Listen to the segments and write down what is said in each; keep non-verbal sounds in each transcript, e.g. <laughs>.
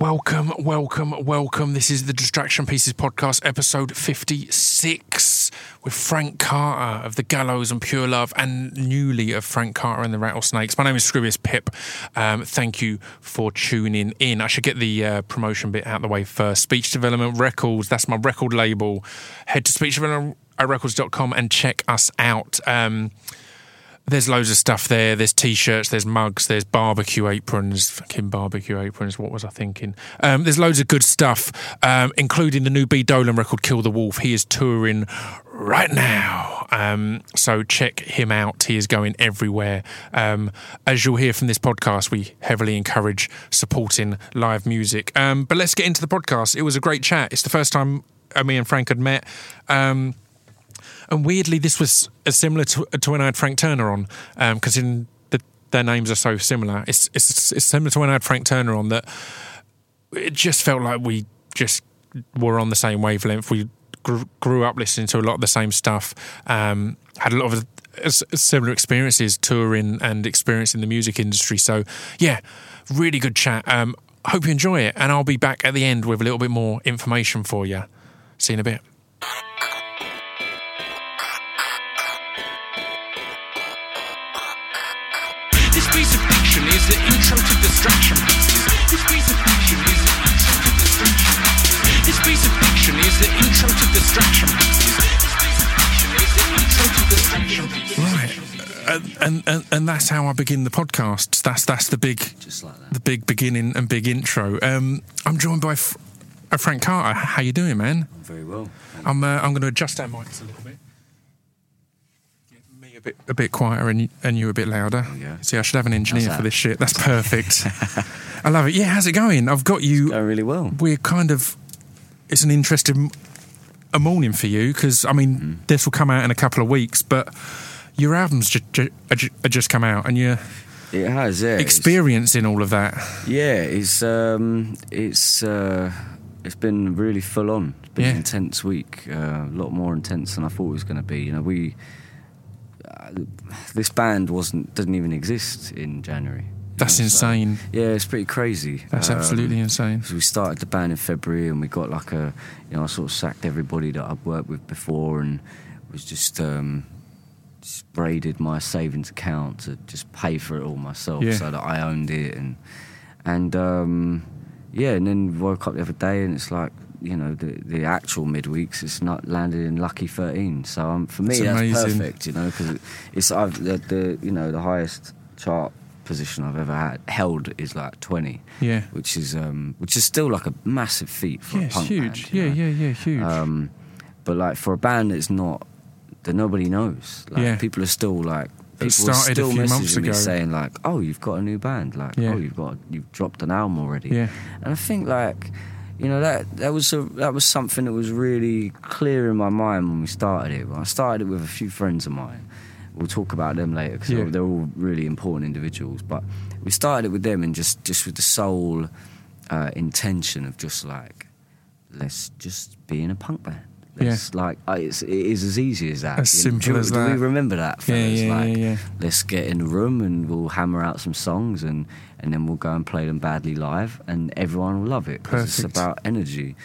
Welcome, welcome, welcome. This is the Distraction Pieces podcast, episode 56, with Frank Carter of the Gallows and Pure Love, and newly of Frank Carter and the Rattlesnakes. My name is Scroobius Pip. Um, thank you for tuning in. I should get the uh, promotion bit out of the way first. Speech Development Records, that's my record label. Head to speechdevelopmentrecords.com and check us out. Um, there's loads of stuff there. There's t-shirts, there's mugs, there's barbecue aprons, fucking barbecue aprons. What was I thinking? Um, there's loads of good stuff, um, including the new B Dolan record, "Kill the Wolf." He is touring right now, um, so check him out. He is going everywhere. Um, as you'll hear from this podcast, we heavily encourage supporting live music. Um, but let's get into the podcast. It was a great chat. It's the first time uh, me and Frank had met. Um, and weirdly, this was uh, similar to, to when I had Frank Turner on, because in the, their names are so similar. It's, it's it's similar to when I had Frank Turner on that. It just felt like we just were on the same wavelength. We grew, grew up listening to a lot of the same stuff. Um, had a lot of similar experiences touring and experiencing the music industry. So yeah, really good chat. Um, hope you enjoy it, and I'll be back at the end with a little bit more information for you. See you in a bit. Distraction. This piece of fiction is the intro to distraction. This piece of fiction is the intro to distraction pieces. This piece of fiction is the intro to distraction pieces. Right, and, and and and that's how I begin the podcast. That's that's the big, like the big beginning and big intro. Um, I'm joined by F- uh, Frank Carter. How you doing, man? Very well. I'm uh, I'm going to adjust our mics a little bit. A bit a bit quieter and you, and you a bit louder. we go. See, I should have an engineer for this shit. That's perfect. <laughs> I love it. Yeah, how's it going? I've got you. Going really well. We're kind of. It's an interesting a morning for you because I mean Mm. this will come out in a couple of weeks, but your albums ju- ju- ju- just come out and you're It has, yeah. It's- experiencing all of that. Yeah, it's um, it's uh, it's been really full on. It's been Yeah. an intense week. Uh, a lot more intense than I thought it was going to be. You know, we this band wasn't didn't even exist in January. That's so- insane. yeah, it's pretty crazy. That's Um, absolutely insane. So we started the band in February, and we got like a, you know, I sort of sacked everybody that I'd worked with before, and was just um, just braided my savings account to just pay for it all myself, Yeah. so that I owned it, and and um, yeah, and then woke up the other day, and it's like. You know the the actual midweeks. It's not landed in lucky thirteen. So um, for me, That's that's, amazing. perfect. You know because it, it's I've the, the you know the highest chart position I've ever had held is like twenty Yeah. which is um, which is still like a massive feat for Yeah, a it's punk huge. band. yeah, know? yeah, yeah, huge. Um, but like for a band that's not that nobody knows, like Yeah. people are still like people are still messaging me saying like, "Oh, you've got a new band," like, Yeah. "Oh, you've got you've dropped an album already," yeah. and I think like. You know that that was a, that was something that was really clear in my mind when we started it. I started it with a few friends of mine. We'll talk about them later because Yeah. they're, they're all really important individuals. But we started it with them and just just with the sole uh, intention of just like let's just be in a punk band. Let's like uh, it's, it is as easy as that. As You know, simple do, as do that. we remember that? Yeah, yeah, like, yeah, yeah. Let's get in the room and we'll hammer out some songs and and then we'll go and play them badly live and everyone will love it because it's about energy.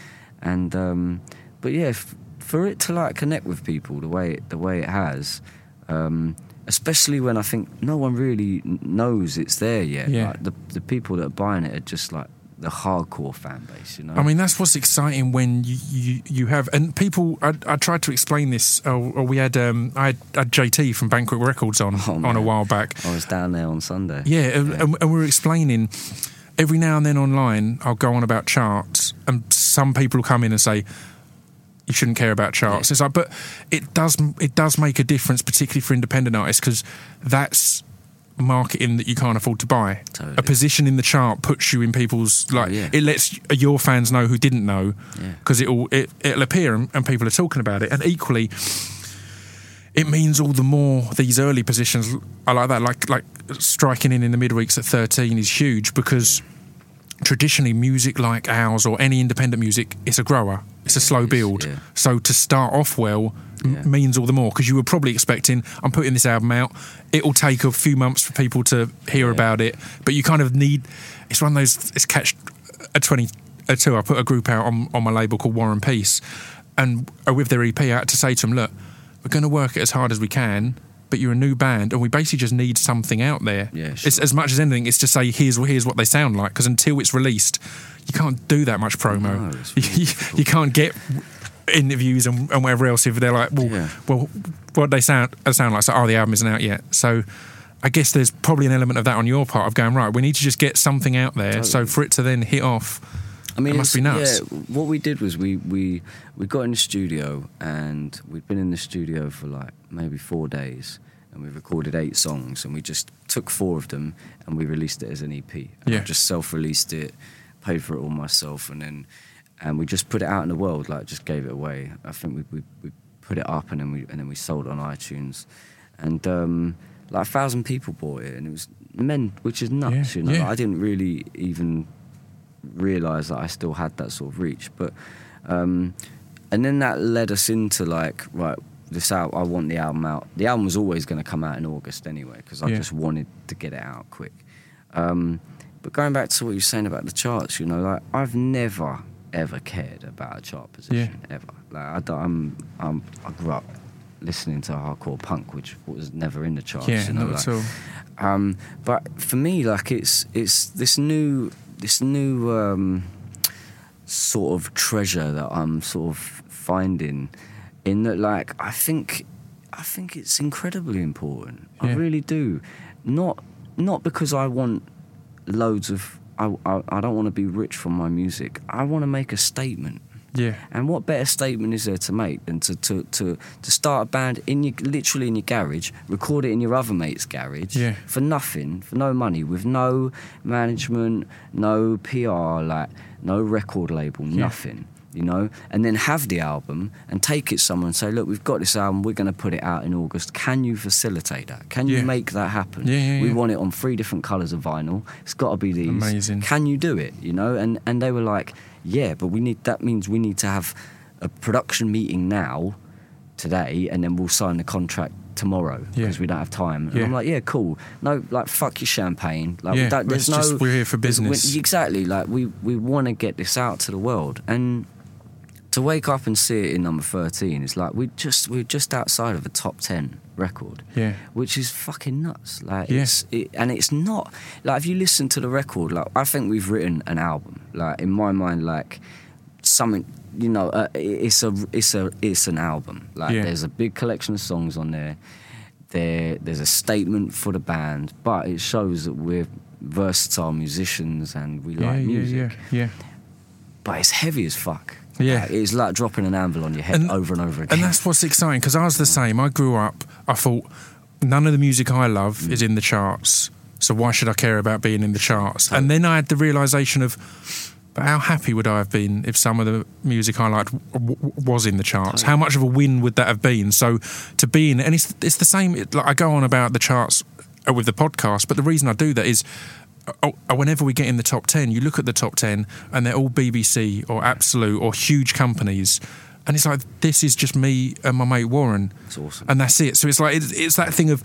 And um, but yeah, f- for it to like connect with people the way the way it has. Um, Especially when I think no one really knows it's there yet. Yeah. Like the the people that are buying it are just like the hardcore fan base, you know. I mean, that's what's exciting when you you, you have and people. I, I tried to explain this. Or, or we had um, I had, had JT from Banquet Records on Oh, on a while back. I was down there on Sunday. Yeah, and, and and we were explaining every now and then online. I'll go on about charts, and some people come in and say. You shouldn't care about charts. Yeah. It's like, but it does. It does make a difference, particularly for independent artists, because that's marketing that you can't afford to buy. Totally. A position in the chart puts you in people's oh, like. yeah. It lets your fans know who didn't know, Yeah. because it'll it, it'll appear and, and people are talking about it. And equally, it means all the more these early positions I like that. Like like striking in in the midweeks at thirteen is huge because traditionally music like ours or any independent music it's a grower it's a slow build yeah. so to start off well m- Yeah. means all the more because you were probably expecting i'm putting this album out it'll take a few months for people to hear Yeah. about it but you kind of need it's one of those it's catch a twenty a two. I put a group out on on my label called War and Peace, and uh, with their EP, I had to say to them, look, we're going to work it as hard as we can. But you're a new band, and we basically just need something out there. Yeah, It's as much as anything. It's to say here's here's what they sound like. Because until it's released, you can't do that much promo. No, <laughs> really you, you can't get interviews and, and whatever else if they're like, well, Yeah. well, what they sound uh, sound like. So, oh, the album isn't out yet. So, I guess there's probably an element of that on your part of going right. We need to just get something out there. So for it to then hit off, I mean, It must be nuts. Yeah, what we did was we we we got in the studio and we'd been in the studio for like maybe four days and we recorded eight songs and we just took four of them and we released it as an EP. And Yeah. I just self-released it, paid for it all myself, and then and we just put it out in the world, like just gave it away. I think we we, we put it up and then we and then we sold it on iTunes, and um, like a thousand people bought it and it was men, which is nuts. Yeah, you know, yeah. Like, I didn't really even realize that I still had that sort of reach. But um, and then that led us into like right, this out. I want the album out. The album was always going to come out in August anyway because I Yeah. just wanted to get it out quick. Um, but going back to what you're saying about the charts, you know, like I've never ever cared about a chart position ever. Like I don't, I'm, I'm, I grew up listening to hardcore punk, which was never in the charts. yeah, you know, not like, at all. um, but for me, like it's it's this new this new um, sort of treasure that I'm sort of finding in that like I think I think it's incredibly important. I really do. Not not because I want loads of I, I, I don't want to be rich from my music. I want to make a statement. Yeah, And what better statement is there to make than to, to, to, to start a band in your literally in your garage, record it in your other mate's garage Yeah. for nothing, for no money, with no management, no PR, like no record label, Yeah. nothing. You know, and then have the album and take it somewhere and say, look, we've got this album, we're going to put it out in August. Can you facilitate that? Can you Yeah. make that happen? Yeah, yeah, we want it on three different colours of vinyl. It's got to be these. Amazing. Can you do it? You know, and and they were like, yeah, but we need. That means we need to have a production meeting now, today, and then we'll sign the contract tomorrow Yeah. because we don't have time. And Yeah. I'm like, yeah, cool. No, like fuck your champagne. Like, we Yeah, don't, there's no. just- we're here for there's- we- business. exactly. Like we we want to get this out to the world and. To wake up and see it in number thirteen it's like we just we're just outside of a top ten record yeah, which is fucking nuts. Like, Yeah. it's, it, and it's not like if you listen to the record, like I think we've written an album. Like in my mind, like something, you know, uh, it's a it's a it's an album. Like Yeah. there's a big collection of songs on there. There there's a statement for the band, but it shows that we're versatile musicians and we yeah, like yeah, music. yeah, yeah. But it's heavy as fuck. Yeah. It's like dropping an anvil on your head And- over and over again. And that's what's exciting because I was the same. I grew up. I thought none of the music I love Mm. is in the charts, so why should I care about being in the charts? And then I had the realization of. But how happy would I have been if some of the music I liked w- w- was in the charts? How much of a win would that have been? So to be in, and it's it's the same. it- Like I go on about the charts uh, with the podcast, but the reason I do that is Oh, uh, whenever we get in the top 10, you look at the top 10 and they're all BBC or Absolute or huge companies. And it's like, this is just me and my mate Warren. It's awesome. And that's it. So it's like, it's, it's that thing of,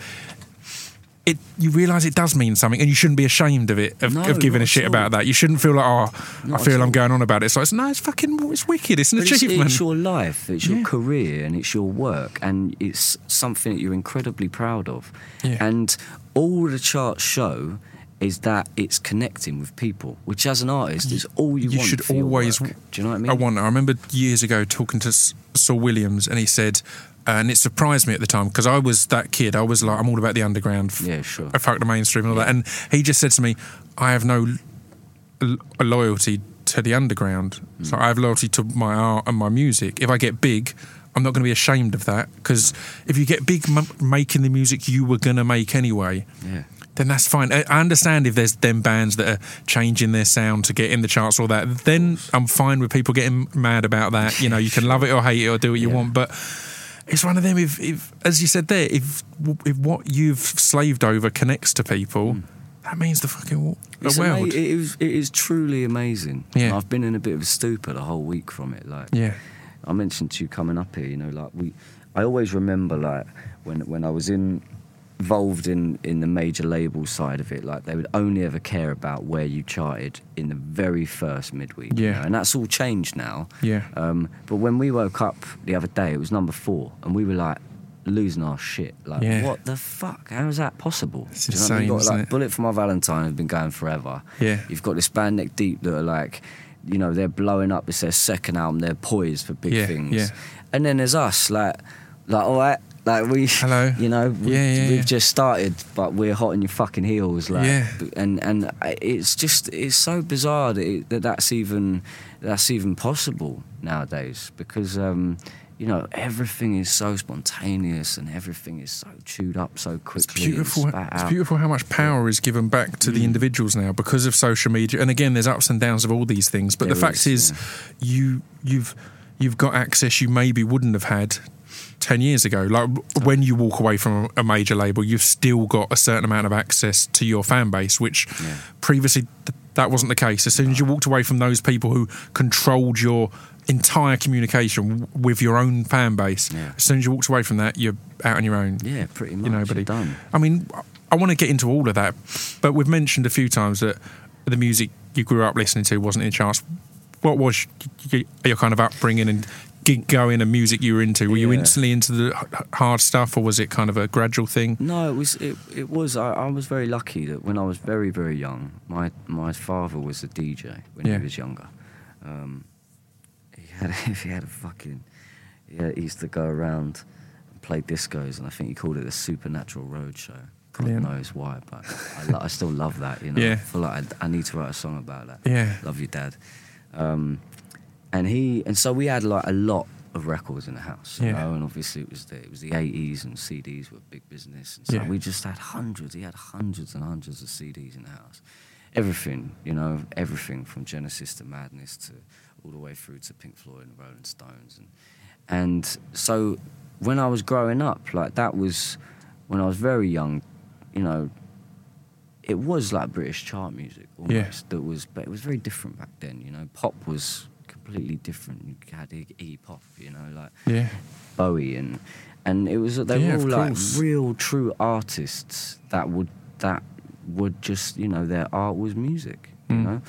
it. you realise it does mean something and you shouldn't be ashamed of it, of, No, of giving a shit about that. You shouldn't feel like, oh, Not I feel I'm going on about it. So It's like, no, it's fucking, it's wicked. It's an But it's, achievement. it's your life, it's your Yeah. career, and it's your work, and it's something that you're incredibly proud of. Yeah. And all the charts show is that it's connecting with people, which as an artist is all you, you want. You should always. Do you know what I mean? I want. I remember years ago talking to Saul Williams, and he said, and it surprised me at the time because I was that kid. I was like, I'm all about the underground. Yeah, sure. I fuck the mainstream and all that. And he just said to me, I have no loyalty to the underground. Mm. So I have loyalty to my art and my music. If I get big. I'm not going to be ashamed of that because if you get big m- making the music you were going to make anyway, Yeah. Then that's fine. I I understand if there's them bands that are changing their sound to get in the charts or that. Then I'm fine with people getting mad about that. You know, you can love it or hate it or do what you Yeah. want, but it's one of them. If, if as you said there, if if what you've slaved over connects to people, hmm. that means the fucking w- the It's ama- world. it, is, it is truly amazing. Yeah. I've been in a bit of a stupor the whole week from it. Like, yeah, I mentioned to you coming up here, you know, like we, I always remember like when when I was in involved in in the major label side of it, like they would only ever care about where you charted in the very first midweek. you Yeah. know, and that's all changed now. Yeah. Um, but when we woke up the other day, it was number four, and we were like losing our shit. Like, Yeah. what the fuck? How is that possible? It's Do you know what I mean? insane, You've got like it? Bullet for My Valentine have been going forever. Yeah. You've got this band Neck Deep that are like, you know, they're blowing up. It's their second album. They're poised for big Yeah, things. yeah. And then there's us, like, like all right, like we, Hello. you know, we, Yeah, yeah, we've yeah. just started, but we're hot in your fucking heels, like, Yeah. and and it's just it's so bizarre that, it, that that's even that's even possible nowadays because. um you know, everything is so spontaneous and everything is so chewed up so quickly. and beautiful. It's beautiful how much power is given back to Mm. the individuals now because of social media. And again, there's ups and downs of all these things. But the There fact is, is, you you've you've got access you maybe wouldn't have had ten years ago. Like when you walk away from a major label, you've still got a certain amount of access to your fan base, which Yeah. previously th- that wasn't the case. As soon as you walked away from those people who controlled your entire communication w- with your own fan base, Yeah. as soon as you walked away from that, you're out on your own Yeah, pretty much. you know, buddy. done. I mean, I want to get into all of that, but we've mentioned a few times that the music you grew up listening to wasn't in charts. What was your kind of upbringing and gig going and music you were into? Were you instantly into the hard stuff, or was it kind of a gradual thing? No, it was it, it was I, I was very lucky that when I was very very young, my my father was a DJ when Yeah. he was younger. Um, he had <laughs> he had a fucking yeah he used to go around and play discos, and I think he called it the Supernatural Roadshow. God Brilliant. knows why, but I, lo- I still love that. You know, <laughs> Yeah. I feel like I, I need to write a song about that. Yeah. love you, Dad. Um, and he and so we had like a lot of records in the house, you Yeah. know, and obviously it was the it was the eighties and CDs were big business, and so Yeah. we just had hundreds. He had hundreds and hundreds of CDs in the house, everything, you know, everything from Genesis to Madness to all the way through to Pink Floyd and Rolling Stones, and and so when I was growing up, like that was when I was very young, you know. It was like British chart music almost. Yeah. That was, but it was very different back then. You know, pop was completely different. You had Iggy Pop, you know, like Yeah, Bowie and and it was they Yeah, were all like real true artists that would that would just you know their art was music you Mm. know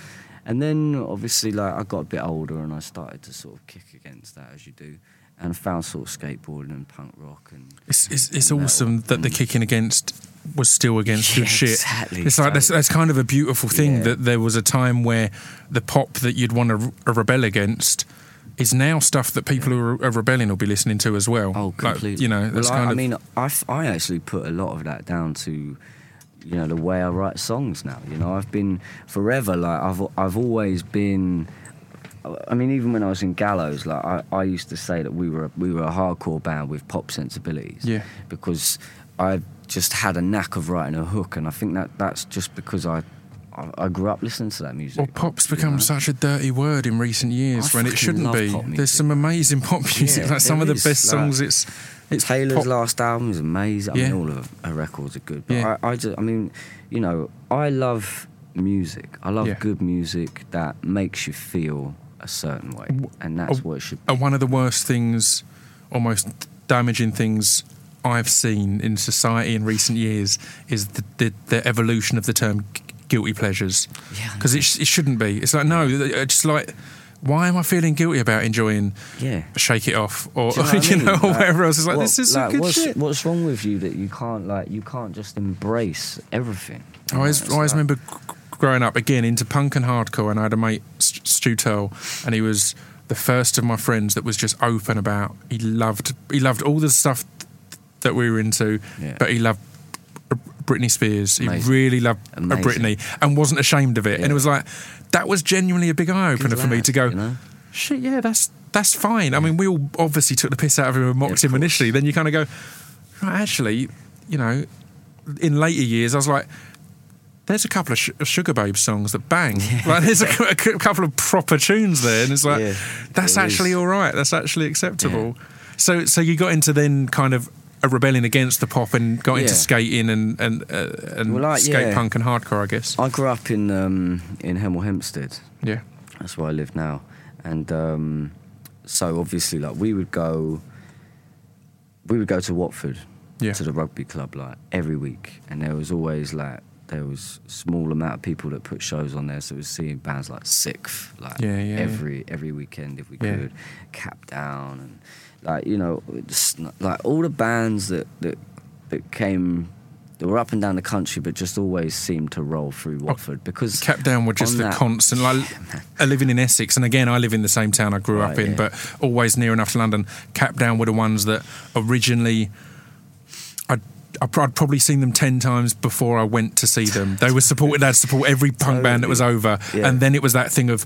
and then obviously like I got a bit older and I started to sort of kick against that as you do and found sort of skateboarding and punk rock and it's it's, it's And awesome that the Mm. kicking against was still against Yeah, good shit. exactly, It's like that's, that's kind of a beautiful thing Yeah. that there was a time where the pop that you'd want to r- uh, rebel against is now stuff that people who are, rebelling will be listening to as well. Oh, Like, completely. you know, that's well, I, kind I of mean, I, I actually put a lot of that down to, you know, the way I write songs now. You know, I've been forever like I've I've always been. I mean, even when I was in Gallows, like I, I used to say that we were a, we were a hardcore band with pop sensibilities. Yeah. Because I just had a knack of writing a hook, and I think that that's just because I. I grew up listening to that music. Well, pop's you become know? such a dirty word in recent years I when it shouldn't be. There's some amazing pop music, Yeah, like some of the is, best like- songs. It's it's Taylor's pop. last album is amazing. I Yeah. mean, all of her records are good. But Yeah. I, I just, I mean, you know, I love music. I love good music that makes you feel a certain way, and that's oh, what it should. And one of the worst things, almost damaging things I've seen in society in recent years is the, the, the evolution of the term guilty pleasures. Yeah, Because it, it shouldn't be. It's like, no, it's just like, why am I feeling guilty about enjoying Yeah. Shake It Off or, you <laughs> know, I mean? or Like, whatever else? It's like, what- this is like, good what's, shit. What's wrong with you that you can't like you can't just embrace everything? I always, I always like- remember growing up again into punk and hardcore, and I had a mate, St- Stu Turl, and he was the first of my friends that was just open about. He loved, he loved all the stuff that we were into, Yeah. but he loved Britney Spears. He really loved Amazing. Britney and wasn't ashamed of it. And it was like that was genuinely a big eye opener for me to go. you know? Shit, yeah, that's that's fine. I mean, we all obviously took the piss out of him and mocked of him course. initially. Then you kind of go, right, actually, you know, in later years, I was like, there's a couple of sh- Sugar Babe songs that bang. <laughs> Like, there's a, a couple of proper tunes there, and it's like, Yeah, that's there actually is. all right. That's actually acceptable. So, so you got into then kind of a rebellion against the pop and got into skating and and uh, and Well, like, skate yeah. punk and hardcore, I guess. I grew up in um, in Hemel Hempstead. Yeah, That's where I live now, and um, so obviously, like we would go, we would go to Watford Yeah. to the rugby club like every week, and there was always like there was small amount of people that put shows on there, so we was seeing bands like Sixth, like Yeah, yeah, yeah. every every weekend if we Yeah. could, Capdown, and like you know, just, like all the bands that that that came. They were up and down the country, but just always seemed to roll through Watford because Capdown were just the that- constant. Like <laughs> uh, living in Essex, and again, I live in the same town I grew up in, yeah. but always near enough to London. Capdown were the ones that originally. I'd, I'd probably seen them ten times before I went to see them. <laughs> They were supported. They'd support every punk band that was over, Yeah. and then it was that thing of.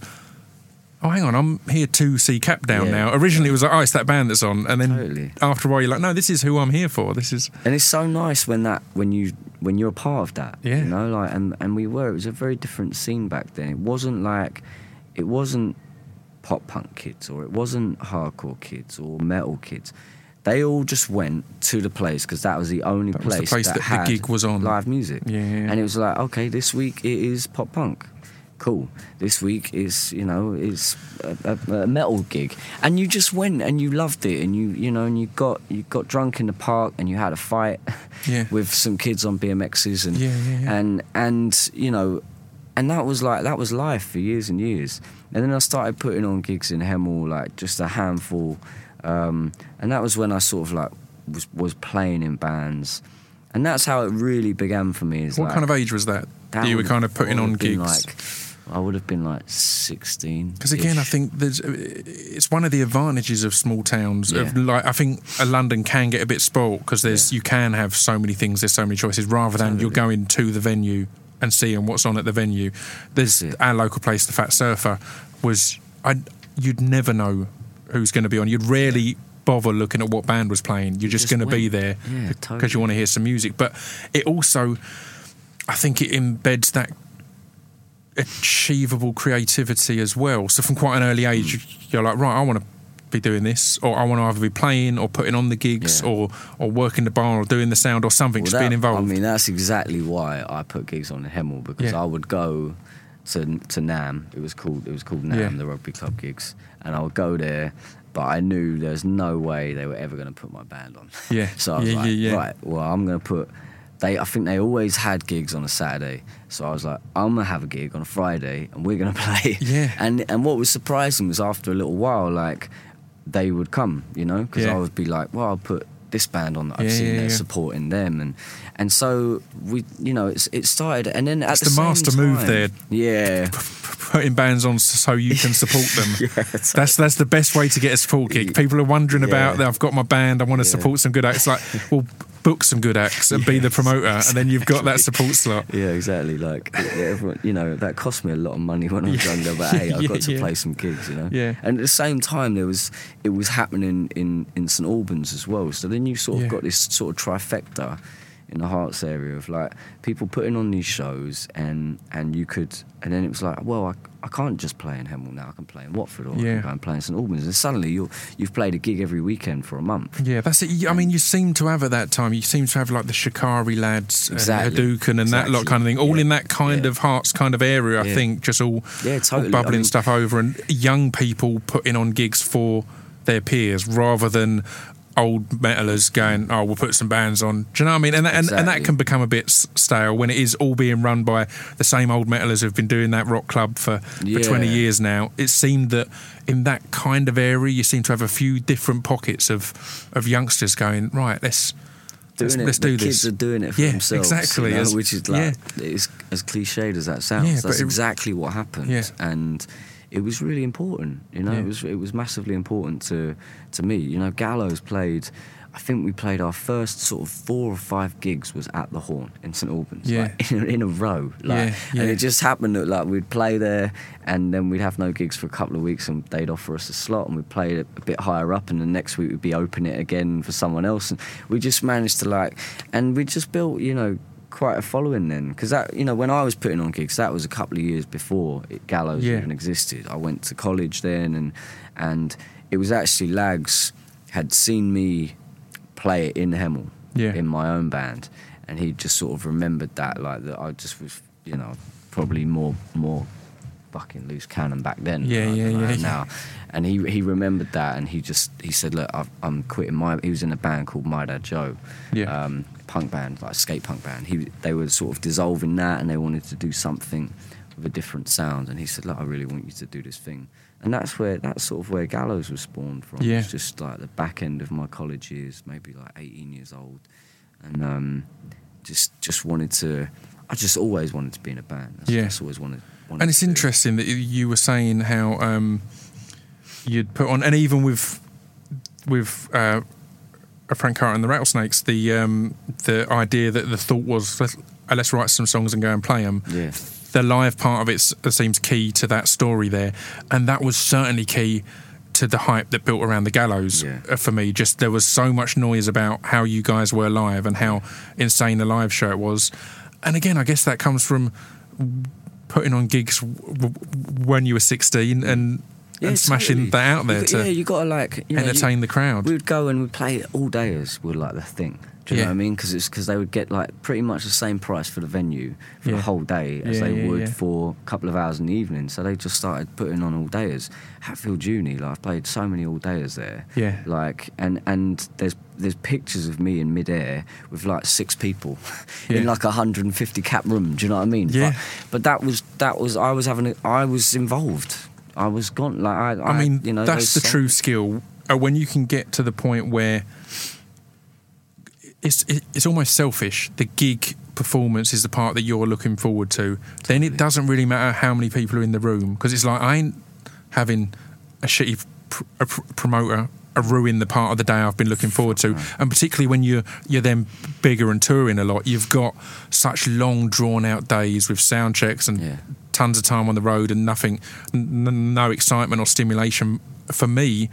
Oh, hang on! I'm here to see Capdown Yeah. now. Originally, it was like, oh, it's that band that's on, and then Totally. after a while, you're like, no, this is who I'm here for. This is and it's so nice when that when you when you're a part of that Yeah. you know like and and we were it was a very different scene back then it wasn't like it wasn't pop punk kids or it wasn't hardcore kids or metal kids they all just went to the place because that was the only That was the place, place that the gig was on. live music yeah. and it was like okay this week it is pop punk cool this week is you know is a, a, a metal gig and you just went and you loved it and you you know and you got you got drunk in the park and you had a fight <laughs> Yeah. with some kids on BMXs and Yeah, yeah, and and you know and that was like that was life for years and years and then I started putting on gigs in Hemel like just a handful um, and that was when I sort of like was was playing in bands and that's how it really began for me is what like, kind of age was that? that you were kind of putting on would have been gigs. Like, I would have been like 16. Because again, I think there's uh, it's one of the advantages of small towns. Of Yeah. like, I think a London can get a bit spoilt because there's Yeah. you can have so many things. There's so many choices rather than you're going to the venue and seeing what's on at the venue. There's our local place, the Fat Surfer, was I you'd never know who's going to be on. You'd rarely bother looking at what band was playing. You're just, just going to be there Yeah, because totally. you want to hear some music. But it also, I think, it embeds that achievable creativity as well. So from quite an early age, Hmm. you're like, right, I want to be doing this, or I want to either be playing or putting on the gigs, Yeah. or or working the bar or doing the sound or something, Well, just being involved. I mean, that's exactly why I put gigs on in Hemel because Yeah. I would go to to Nam. It was called it was called Nam, Yeah. the rugby club gigs, and I would go there. But I knew there's no way they were ever going to put my band on. Yeah. <laughs> so I was Yeah, like, yeah, yeah. right, well, I'm going to put. They, I think they always had gigs on a Saturday, so I was like, I'm gonna have a gig on a Friday, and we're gonna <laughs> play. Yeah. And and what was surprising was after a little while, like they would come, you know, because Yeah. I would be like, well, I'll put this band on that I've Yeah, seen yeah, yeah. supporting them, and and so we, you know, it's it started, and then at It's the, the same master move time- there. Yeah, <laughs> putting bands on so you can support them. <laughs> That's that's the best way to get a support gig. People are wondering about that. I've got my band. I want to Yeah. support some good acts. Like, well, book some good acts and be the Yes, promoter, and then you've got that support slot. yeah, exactly. Like everyone, you know, that cost me a lot of money when I was younger, but hey, <laughs> I Yeah, got to yeah. play some gigs, you know. Yeah. And at the same time, there was it was happening in in St Albans as well. So then you sort of got this sort of trifecta in the Herts area of like people putting on these shows, and and you could, and then it was like, well, I, I can't just play in Hemel now. I can play in Watford, or I Yeah. can play in St Albans, and suddenly you you've played a gig every weekend for a month. Yeah, that's it. I mean, you seem to have at that time. You seem to have like the Shikari lads, Exactly. and Hadouken, and that lot kind of thing. All Yeah. in that kind Yeah. of Herts kind of area. I think just all, Yeah, all bubbling I mean- stuff over, and young people putting on gigs for their peers rather than old metalers going, "Oh, we'll put some bands on." Do you know what I mean? And that, and, and that can become a bit stale when it is all being run by the same old metalers who've been doing that rock club for, for 20 years now. It seemed that in that kind of area, you seem to have a few different pockets of of youngsters going, right, let's doing let's, it. let's the do kids are doing it for Yeah, themselves. exactly, you know, as- which is like it's as cliched as that sounds. Yeah, That's exactly what happened. Yeah. And it was really important. You know, Yeah. it was it was massively important to to me. You know, Gallows played. I think we played our first sort of four or five gigs was at the Horn in St Albans, Yeah. like, <laughs> in, a, in a row. Like, Yeah, yeah. And it just happened that like we'd play there, and then we'd have no gigs for a couple of weeks, and they'd offer us a slot, and we'd play it a bit higher up, and the next week we'd be open it again for someone else, and we just managed to like, and we just built, you know. Quite a following then, because that you know when I was putting on gigs, that was a couple of years before it, Gallows Yeah. even existed. I went to college then, and and it was actually Lags had seen me play it in Hemel Yeah. in my own band, and he just sort of remembered that like that I just was you know probably more more fucking loose cannon back then Yeah, yeah, yeah, yeah. now and he he remembered that, and he just he said, "Look, I've, I'm quitting my." He was in a band called My Dad Joe, Yeah. um, punk band, like a skate punk band. He they were sort of dissolving that, and they wanted to do something with a different sound. And he said, "Look, I really want you to do this thing." And that's where that's sort of where Gallows was spawned from. Yeah. It's just like the back end of my college years, maybe like 18 years old, and um, just just wanted to. I just always wanted to be in a band. That's, Yeah. Always wanted. wanted And it's to do. interesting that you were saying how um, you'd put on, and even with with uh, Frank Carter and the Rattlesnakes, the um, the idea that the thought was let's, uh, let's write some songs and go and play them. Yeah. The live part of it seems key to that story there, and that was certainly key to the hype that built around the gallows Yeah. uh, for me. Just there was so much noise about how you guys were live and how insane the live show it was, and again, I guess that comes from putting on gigs w- w- when you were 16 and, Yeah, and smashing totally. that out there You to yeah, you got to like you know, you- entertain the crowd. We would go and we'd play all dayers were like the thing. Do you Yeah. know what I mean? Because it's because they would get like pretty much the same price for the venue for Yeah. the whole day as Yeah, they would for a couple of hours in the evening. So they just started putting on all dayers. Hatfield Uni, like I've played so many all dayers there. Yeah. Like and and there's there's pictures of me in midair with like six people <laughs> in like a 150 cap room. Do you know what I mean? Yeah. But, but that was that was I was having a, I was involved. I was gone. Like I, I mean, you know, that's the true skill. Uh, when you can get to the point where it's it, it's almost selfish. The gig performance is the part that you're looking forward to. Then it doesn't really matter how many people are in the room because it's like I ain't having a shitty pr- a pr- promoter ruin the part of the day I've been looking forward to. And particularly when you're you're then bigger and touring a lot, you've got such long drawn out days with sound checks and Yeah. Tons of time on the road and nothing, n- no excitement or stimulation. For me,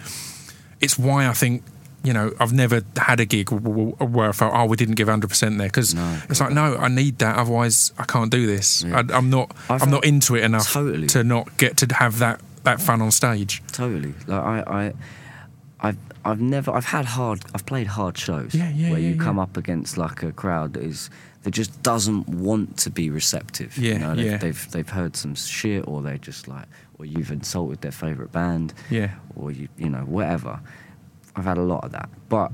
it's why I think. You know, I've never had a gig where I felt, oh, we didn't give 100% there because No, it's like, no, I need that. Otherwise, I can't do this. Yeah. I, I'm not. I've I'm not into it enough Totally. to not get to have that that fun on stage. Totally. Like I, I, I've, I've never, I've had hard, I've played hard shows. Yeah, yeah, Where you come up against like a crowd that is that just doesn't want to be receptive. Yeah, you know, they've, yeah. they've they've heard some shit, or they're just like, or you've insulted their favorite band. Yeah. Or you, you know, whatever. I've had a lot of that, but.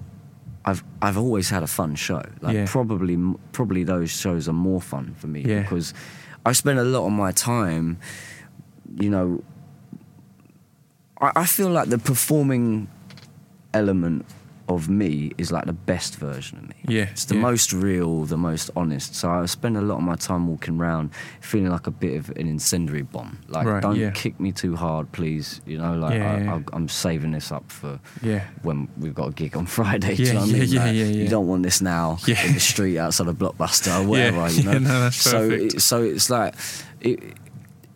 I've I've always had a fun show. Like Yeah. probably probably those shows are more fun for me Yeah. because I spend a lot of my time, you know, I, I feel like the performing element of me is like the best version of me. Yeah, It's the yeah. most real, the most honest. So I spend a lot of my time walking around feeling like a bit of an incendiary bomb. Like, Right, don't yeah. kick me too hard, please. You know, like Yeah, I, I'm saving this up for Yeah. when we've got a gig on <laughs> Friday. do Yeah, you know I mean? yeah, Like, yeah, yeah. You don't want this now in the street outside a blockbuster or <laughs> whatever. you know? yeah, <laughs> no, so it, so it's like it,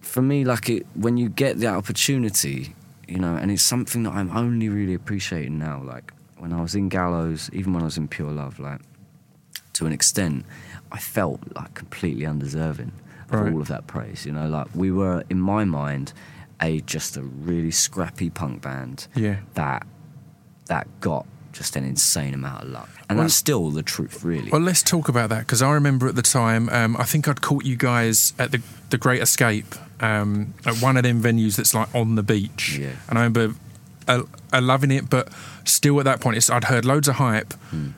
for me like it when you get the opportunity you know and it's something that i'm only really appreciating now like when i was in gallows even when i was in pure love like to an extent i felt like completely undeserving of Right. all of that praise you know like we were in my mind a just a really scrappy punk band Yeah. that that got just an insane amount of luck and Well- that's still the truth really Well, let's talk about that because I remember at the time, um, I think I'd caught you guys at the the Great Escape um, at one of them venues that's like on the beach, Yeah. and I remember uh, uh, loving it, but still at that point, it's, I'd heard loads of hype. Hmm.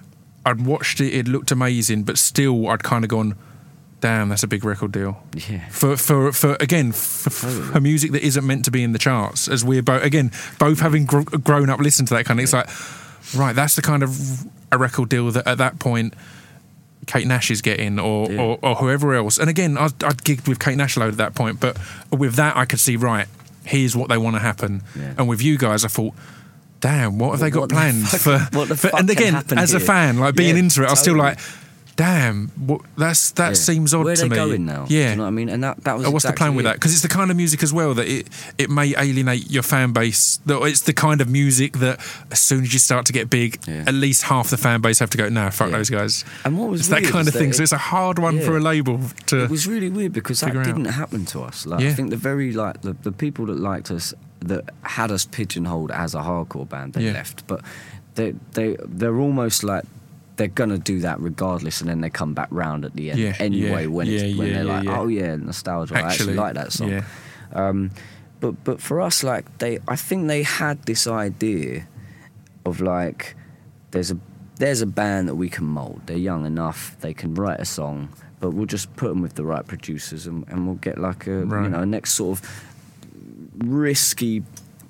I'd watched it; it looked amazing, but still, I'd kind of gone, "Damn, that's a big record deal." yeah For for for again for, for music that isn't meant to be in the charts, as we're both again both having gr- grown up, listened to that kind of. It's like, right, that's the kind of a record deal that at that point Kate Nash is getting, or Yeah. or, or whoever else. And again, I'd, I'd gigged with Kate Nash a load at that point, but with that, I could see right. Here's what they want to happen, Yeah. and with you guys, I thought. Damn, what have they got What the planned fuck- for? <laughs> what the for- fuck and again, as a fan, like being Yeah, into it, I was still like, "Damn, what, that's that Yeah. seems odd Where to they me." going now? Yeah, Do you know what I mean? And that that was Oh, what's the plan with it. that? Because it's the kind of music as well that it it may alienate your fan base. That It's the kind of music that as soon as you start to get big, Yeah. at least half the fan base have to go, "No, fuck Yeah. those guys." And what was it's that kind of thing. that So it's a hard one for a label to. It was really weird because that out. didn't happen to us. Like. I think the very like the, the people that liked us that had us pigeonholed as a hardcore band, they left. But they they they're almost like they're gonna do that regardless, and then they come back round at the end Yeah, anyway yeah, when yeah, when they're like, oh yeah, nostalgia. I actually like that song. Um, but but for us, like they, I think they had this idea of like there's a there's a band that we can mold. They're young enough, they can write a song, but we'll just put them with the right producers, and, and we'll get like a you Right. know next sort of risky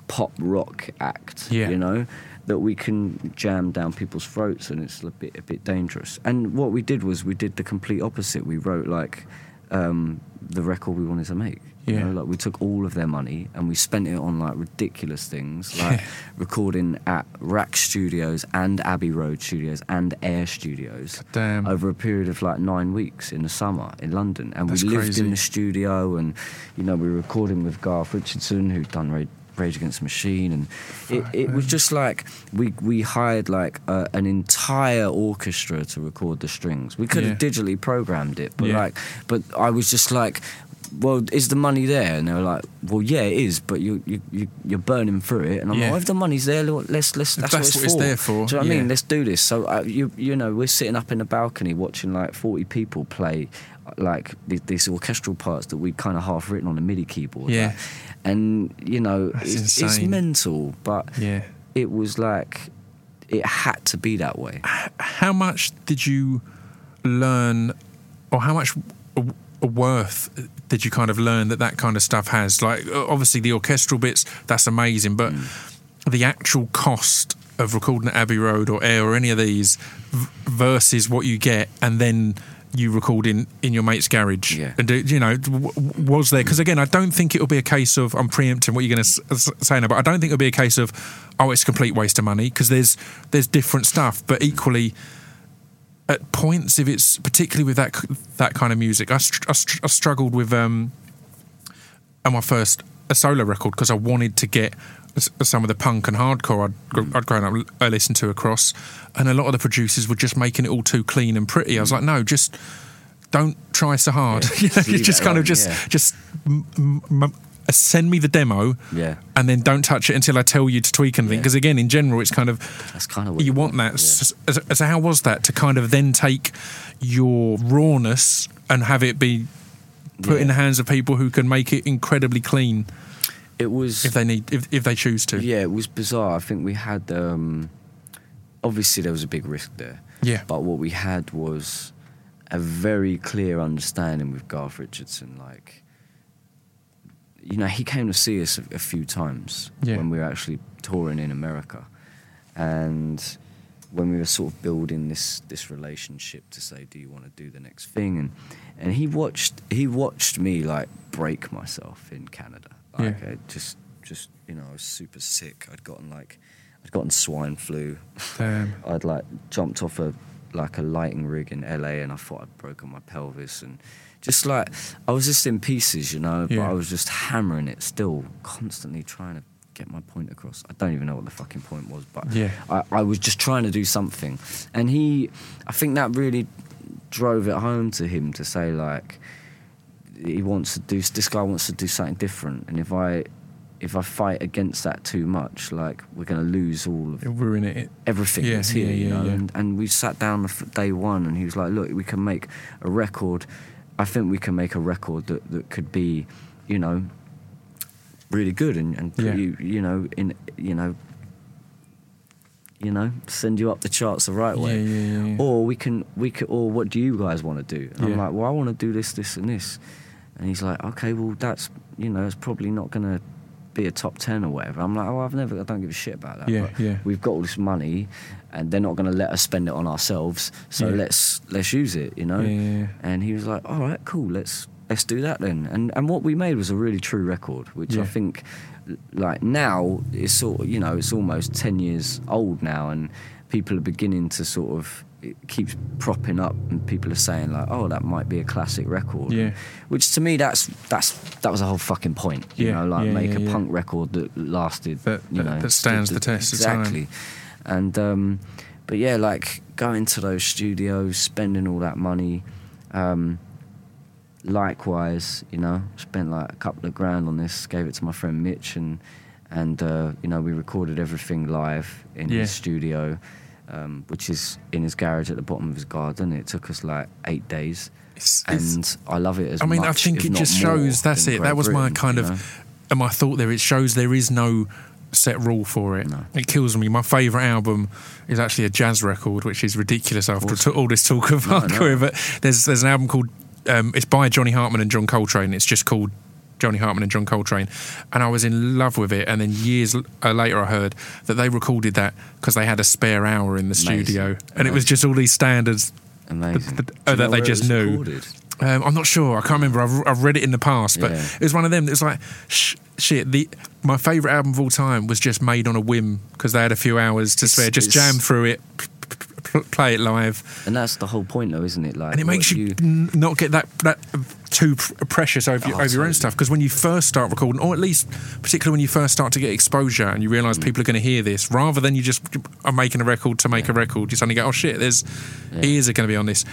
pop rock act. You know. That we can jam down people's throats and it's a bit a bit dangerous. And what we did was we did the complete opposite. We wrote like um, the record we wanted to make. You Yeah. know, like we took all of their money and we spent it on like ridiculous things, like recording at RAK Studios and Abbey Road Studios and Air Studios Damn. over a period of like nine weeks in the summer in London. And That's we lived crazy. in the studio and, you know, we were recording with Garth Richardson, who'd done Rage Against the Machine. And it, it was just like we, we hired like an entire orchestra to record the strings. We could have Yeah. digitally programmed it, but Yeah. like, but I was just like, well, is the money there? And they were like, well, yeah, it is, but you, you, you, you're burning through it. And I'm Yeah. like, well, if the money's there, let's, let's, that's, that's what what it's it's for. there for, Do you know what I mean? Let's do this. So, uh, you, you know, we're sitting up in the balcony watching like 40 people play like th- these orchestral parts that we kind of half written on a MIDI keyboard. Yeah. like. and, you know, it's, it's mental, but Yeah. it was like, it had to be that way. How much did you learn, or how much worth did you kind of learn that that kind of stuff has? Like, obviously, the orchestral bits, that's amazing, but mm. the actual cost of recording at Abbey Road or Air or any of these v- versus what you get, and then you record in, your mate's garage. Yeah. And do, you know, w- was there? Because again, I don't think it'll be a case of I'm preempting what you're going to s- say now, but I don't think it'll be a case of oh, it's a complete waste of money because there's there's different stuff, but equally at points if it's particularly with that that kind of music, I, str- I, str- I struggled with um on my first a solo record because I wanted to get some of the punk and hardcore I'd, gr- I'd grown up l- uh, listening to across, and a lot of the producers were just making it all too clean and pretty. I was like, no, just don't try so hard. Yeah, <laughs> you know, just kind of just yeah. just m- m- m- send me the demo. Yeah. And then don't touch it until I tell you to tweak anything. Yeah. Because again, in general, it's kind of That's kind of you want that. So, so how was that to kind of then take your rawness and have it be put Yeah. in the hands of people who can make it incredibly clean It was if they need if, if they choose to? Yeah, it was bizarre. I think we had um, obviously there was a big risk there. Yeah. But what we had was a very clear understanding with Garth Richardson. Like, you know, he came to see us a, a few times Yeah. when we were actually touring in America, and when we were sort of building this this relationship to say, do you want to do the next thing? And and he watched he watched me like break myself in Canada. Like, Yeah. I just just you know, I was super sick. I'd gotten like I'd gotten swine flu. Damn. <laughs> I'd like jumped off a like a lighting rig in LA and I thought I'd broken my pelvis and just like I was just in pieces, you know, yeah. but I was just hammering it still, constantly trying to get my point across. I don't even know what the fucking point was, but Yeah. I, I was just trying to do something. And he I think that really drove it home to him to say like he wants to do this guy wants to do something different and if I if I fight against that too much, like we're going to lose all of It'll ruin it. everything Yeah, that's here, yeah, you know. yeah. And, and we sat down day one, and he was like, "Look, we can make a record. I think we can make a record that, that could be, you know, really good and, and you, you know, in, you know, you know, send you up the charts the right way. Or we can, we could, or what do you guys want to do? And I'm like, well, I want to do this, this, and this. And he's like, okay, well, that's, you know, it's probably not going to be a top 10 or whatever. I'm like, oh, I've never, I don't give a shit about that. Yeah, yeah. We've got all this money and they're not going to let us spend it on ourselves. So Yeah. let's, let's use it, you know? Yeah, yeah, yeah. And he was like, all right, cool, let's, let's do that then. And, and what we made was a really true record, which. I think, like now, it's sort of, you know, it's almost 10 years old now and people are beginning to sort of, it keeps propping up and people are saying like, oh, that might be a classic record. Yeah. Which to me, that's, that's, that was the whole fucking point. You Yeah, know, like yeah, make a punk record that lasted, That- you that- know, that stands stood the test of time. Exactly. And, um, but yeah, like going to those studios, spending all that money, um, likewise, you know, spent like a couple of grand on this, gave it to my friend Mitch, and and uh, you know we recorded everything live in his studio, um, which is in his garage at the bottom of his garden. It took us like eight days, It's- it's- and I love it as I mean, I think it just shows. That's it. Great That was my kind of. know? and my thought there, it shows there is no set rule for it. It kills me. My favourite album is actually a jazz record, which is ridiculous after t- all this talk of No, hardcore. no. But there's there's an album called um, it's by Johnny Hartman and John Coltrane. It's just called Johnny Hartman and John Coltrane, and I was in love with it. And then years uh, later, I heard that they recorded that because they had a spare hour in the Amazing. studio, and it was just all these standards Amazing. the- Do oh, that they just knew. um, I'm not sure. I can't remember. I've, I've read it in the past, but Yeah. it was one of them. It was like sh- shit. The my favorite album of all time was just made on a whim because they had a few hours to It's- spare. Just it's- jam through it, <laughs> play it live, And that's the whole point, though, isn't it? Like, and it makes you, n- not get that that too pr- precious over, your Oh, over your own stuff. Because when you first start recording, or at least particularly when you first start to get exposure, and you realise Mm. people are going to hear this, rather than you just are making a record to make a record, you suddenly go, oh shit, there's ears are going to be on this.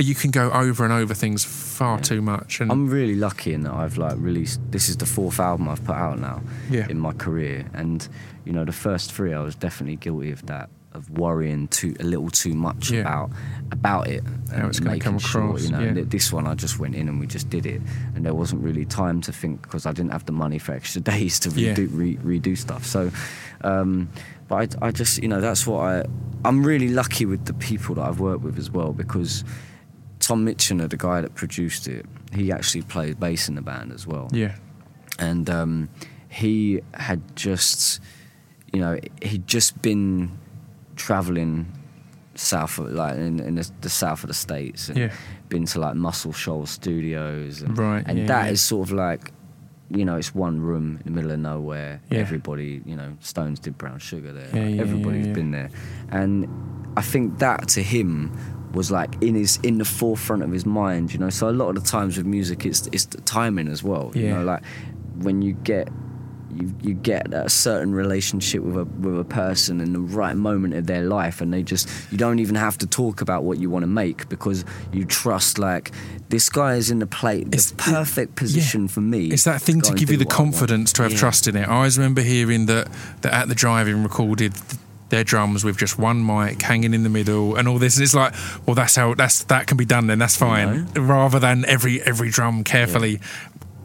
You can go over and over things far too much, and I'm really lucky in that I've like released. This is the fourth album I've put out now Yeah. in my career, and you know the first three I was definitely guilty of that of worrying too a little too much Yeah. about about it and How it's gonna making come sure, across, You know, yeah. and this one I just went in and we just did it, and there wasn't really time to think because I didn't have the money for extra <laughs> days to Yeah. redo re- redo stuff. So. Um, but I, I just, you know, that's what I. I'm really lucky with the people that I've worked with as well because Tom Mitchener, the guy that produced it, he actually played bass in the band as well. yeah, And um, he had just, you know, he'd just been traveling south of, like in, in the, the south of the states, and Yeah. been to like Muscle Shoals Studios, and, Right, and yeah, that yeah. is sort of like. You know, it's one room in the middle of nowhere. Everybody, you know, Stones did Brown Sugar there. Like, everybody's been there, and I think that to him was like in his in the forefront of his mind. You know, so a lot of the times with music, it's it's the timing as well. You know, like when you get you you get a certain relationship with a with a person in the right moment of their life, and they just you don't even have to talk about what you want to make because you trust like this guy is in the plate, the It's- perfect position for me. It's that thing to and give you the what I want. confidence to have Yeah. trust in it. I always remember hearing that that at the drive-in recorded their drums with just one mic hanging in the middle and all this. And it's like, well, that's how that's that can be done. Then that's fine. Rather than every every drum carefully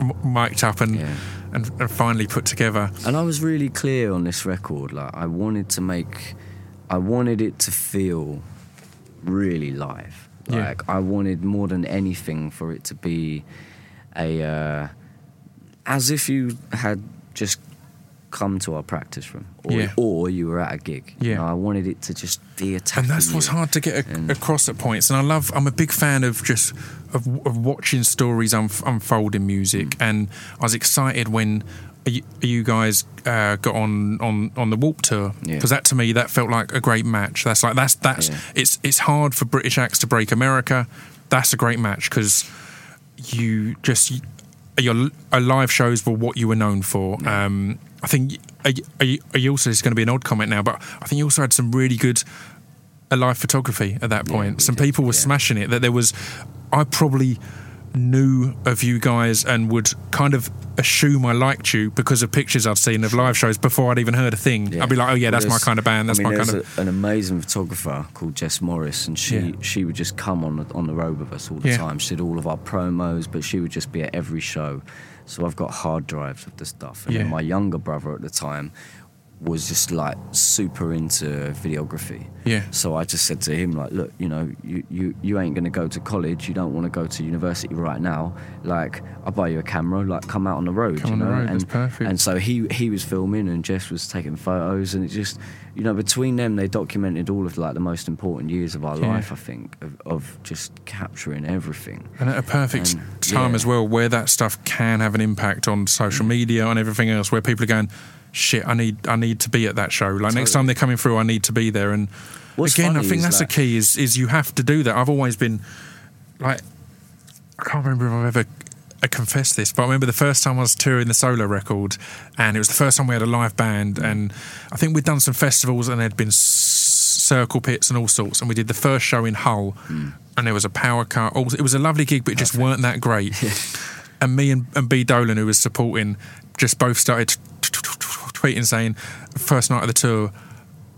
m- mic'd up and, Yeah. And and finally put together. And I was really clear on this record. Like I wanted to make, I wanted it to feel really live. Yeah. Like I wanted more than anything for it to be a, uh, as if you had just come to our practice room, or, Yeah. or you were at a gig. You Yeah. know, I wanted it to just be attacking and that's what's hard to get a, across at points. And I love. I'm a big fan of just of, of watching stories unf- unfold in music. Mm. And I was excited when you, you guys uh, got on on on the Warped tour Yeah. because that to me that felt like a great match. That's like that's that's Yeah. it's it's hard for British acts to break America. That's a great match because you just your live shows were what you were known for. Um, I think are you, are you, also it's going to be an odd comment now, but I think you also had some really good live photography at that point. we some did, people were yeah. smashing it. That there was, I probably knew of you guys and would kind of assume I liked you because of pictures I'd seen of live shows before I'd even heard a thing. Yeah. I'd be like, oh yeah, Well, that's my kind of band. That's I mean, my kind of. a, an amazing photographer called Jess Morris, and she Yeah. she would just come on the, on the road with us all the Yeah. time. She did all of our promos, but she would just be at every show. So I've got hard drives of the stuff. And Yeah. my younger brother at the time was just like super into videography. Yeah. So I just said to him like, look, you know, you you, you ain't gonna go to college. You don't want to go to university right now. Like, I'll buy you a camera. Like, come out on the road. Come you on the know? road, And, that's perfect. And so he he was filming and Jess was taking photos and it just you know between them they documented all of like the most important years of our Yeah. life I think of, of just capturing everything. And at a perfect And, time yeah. as well, where that stuff can have an impact on social mm. media and everything else, where people are going, "Shit, I need, I need to be at that show." Like next time they're coming through, I need to be there. And What's again, I think that's like- the key: is is you have to do that. I've always been like, I can't remember if I've ever. Uh, I confess this, but I remember the first time I was touring the solo record, and it was the first time we had a live band, and I think we'd done some festivals, and there'd been s- circle pits and all sorts, and we did the first show in Hull, and there was a power car. all- It was a lovely gig, but it just weren't that great. <laughs> and me and, and B Dolan, who was supporting, just both started t- t- t- tweeting saying, first night of the tour,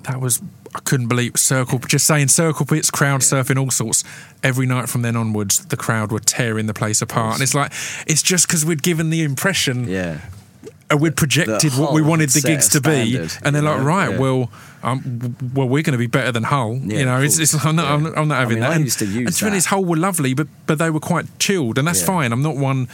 that was I couldn't believe circle just saying circle pits, crowd surfing, all sorts. Every night from then onwards, the crowd were tearing the place apart, and it's like it's just because we'd given the impression Yeah. we'd projected what we wanted the gigs to be, and they're like, right, Yeah. well, um, well, we're going to be better than Hull. Yeah, you know, it's, it's. I'm not, I'm Yeah. I'm not I having mean, that. I And- used to use and to be honest. Hull were lovely, but but they were quite chilled, and that's Yeah. fine. I'm not one.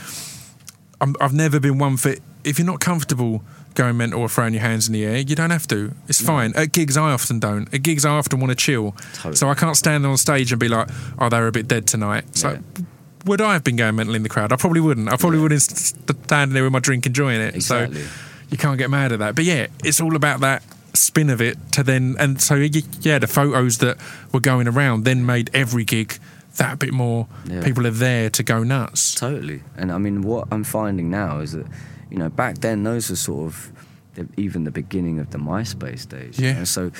I'm, I've never been one for if you're not comfortable going mental or throwing your hands in the air, you don't have to. It's fine. At gigs, I often don't. At gigs, I often want to chill. Totally. So I can't stand on stage and be like, "Oh, they were a bit dead tonight." So. Yeah. Would I have been going mental in the crowd? I probably wouldn't. I probably wouldn't st- standing there with my drink enjoying it. Exactly. So you can't get mad at that. But yeah, it's all about that spin of it to then, and so yeah, the photos that were going around then made every gig that bit more. Yeah. People are there to go nuts. Totally. And I mean, what I'm finding now is that, you know, back then those were sort of the, even the beginning of the MySpace days. you Yeah. know? So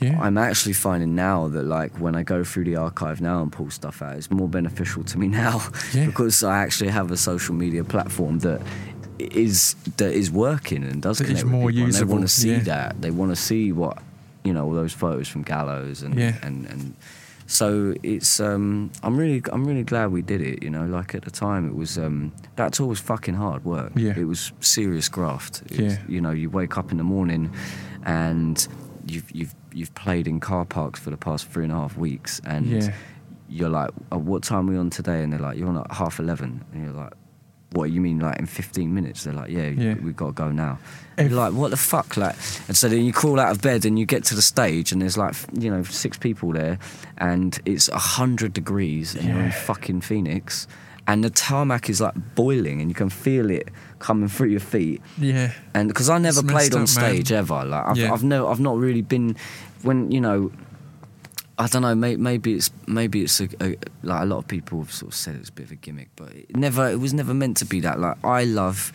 Yeah, I'm actually finding now that, like, when I go through the archive now and pull stuff out, it's more beneficial to me <laughs> now Yeah. because I actually have a social media platform that is that is working and does That connect with more people. And they want to see yeah. that. They want to see what you know all those photos from Gallows and and and so it's um I'm really I'm really glad we did it. You know, like at the time it was um that tour was fucking hard work. Yeah. it was serious graft. It was- you know, you wake up in the morning and you've you've you've played in car parks for the past three and a half weeks and Yeah. you're like, oh, what time are we on today? And they're like, you're on at half eleven. And you're like, what you mean like in 15 minutes? They're like, yeah, Yeah. we've got to go now. If- like, what the fuck? Like, and so then you crawl out of bed and you get to the stage and there's like, you know, six people there and it's a hundred degrees and you're in fucking Phoenix and the tarmac is like boiling and you can feel it coming through your feet yeah, and because I never It's played on up, man. stage ever, like I've, Yeah. I've no, I've not really been when you know. I don't know. May, maybe it's maybe it's a, a, like a lot of people have sort of said it's a bit of a gimmick, but it never. It was never meant to be that. Like I love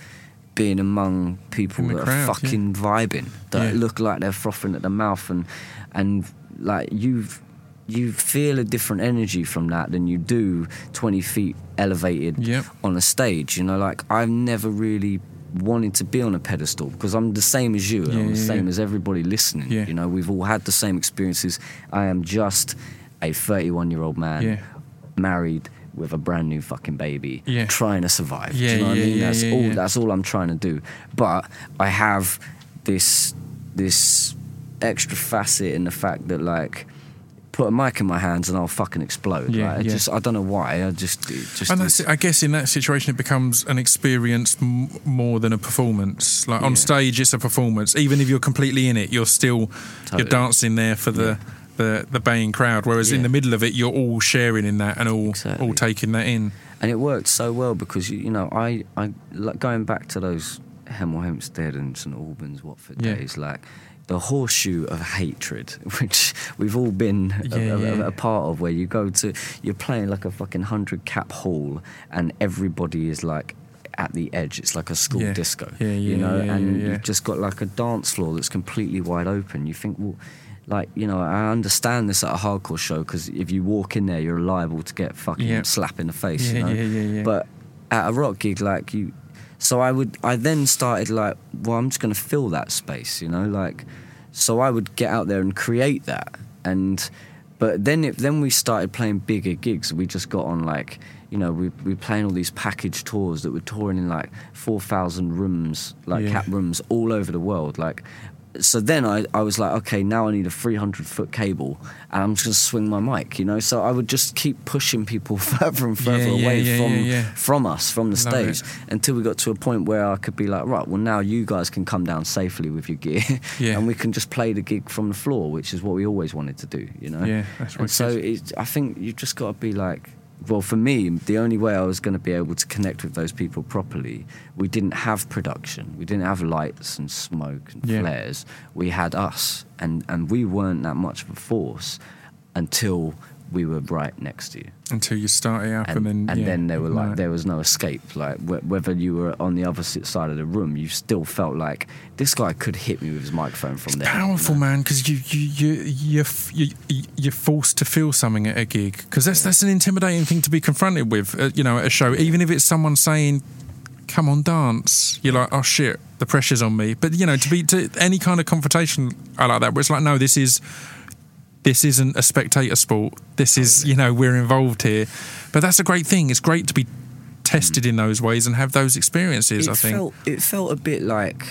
being among people that crowd, are fucking vibing, that Yeah. look like they're frothing at the mouth, and and like you've you feel a different energy from that than you do 20 feet elevated Yep. on a stage. You know, like I've never really wanted to be on a pedestal because I'm the same as you and Yeah, I'm the yeah, same yeah. as everybody listening. Yeah. You know, we've all had the same experiences. I am just a 31 year old man married with a brand new fucking baby trying to survive. Do you know what I mean? that's all that's all I'm trying to do. But I have this this extra facet in the fact that like put a mic in my hands and I'll fucking explode. Yeah, like, I yeah. just I don't know why. I just just and that's is- I guess in that situation it becomes an experience m- more than a performance. Like on Yeah. stage, it's a performance. Even if you're completely in it, you're still you're dancing there for the. The, the baying crowd, whereas in the middle of it, you're all sharing in that and all Exactly. all taking that in. and it worked so well because you, you know I I like going back to those Hemel Hempstead and St Albans Watford days like the horseshoe of hatred <laughs> which we've all been a, Yeah, a- a- yeah. a part of where you go to you're playing like a fucking hundred cap hall and everybody is like at the edge it's like a school Yeah. disco Yeah, you know and you've just got like a dance floor that's completely wide open you think well like you know, I understand this at a hardcore show because if you walk in there, you're liable to get fucking Yeah. slap in the face. Yeah, you know? yeah, yeah, yeah. But at a rock gig, like you, so I would, I then started like, well, I'm just going to fill that space, you know, like, so I would get out there and create that, and, but then it, then we started playing bigger gigs. We just got on like, you know, we we were playing all these package tours that were touring in like four thousand rooms, like Yeah. cap rooms all over the world, like. So then I, I was like, okay, now I need a 300 foot cable and I'm just going to swing my mic, you know? So I would just keep pushing people <laughs> further and further Yeah, away yeah, from yeah, yeah. from us, from the Love stage, it. until we got to a point where I could be like, right, well, now you guys can come down safely with your gear, <laughs> and we can just play the gig from the floor, which is what we always wanted to do, you know. Yeah, that's And wicked. so it, I think you've just got to be like. Well, for me, the only way I was going to be able to connect with those people properly, we didn't have production. We didn't have lights and smoke and Yeah. flares. We had us, and, and we weren't that much of a force until we were right next to you Until you started up, and, and, then yeah, then they were like right. there was no escape like wh- whether you were on the opposite side of the room you still felt like this guy could hit me with his microphone from there powerful, you know? man, because you you you you're, you you're forced to feel something at a gig because that's that's an intimidating thing to be confronted with, uh, you know, at a show. Even if it's someone saying, "Come on, dance," you're like, "Oh shit, the pressure's on me." But you know, to be to any kind of confrontation I like that, where it's like, "No, this is." This isn't a spectator sport. This is, you know, we're involved here. But that's a great thing. It's great to be tested mm. in those ways and have those experiences. it I think. felt it felt a bit like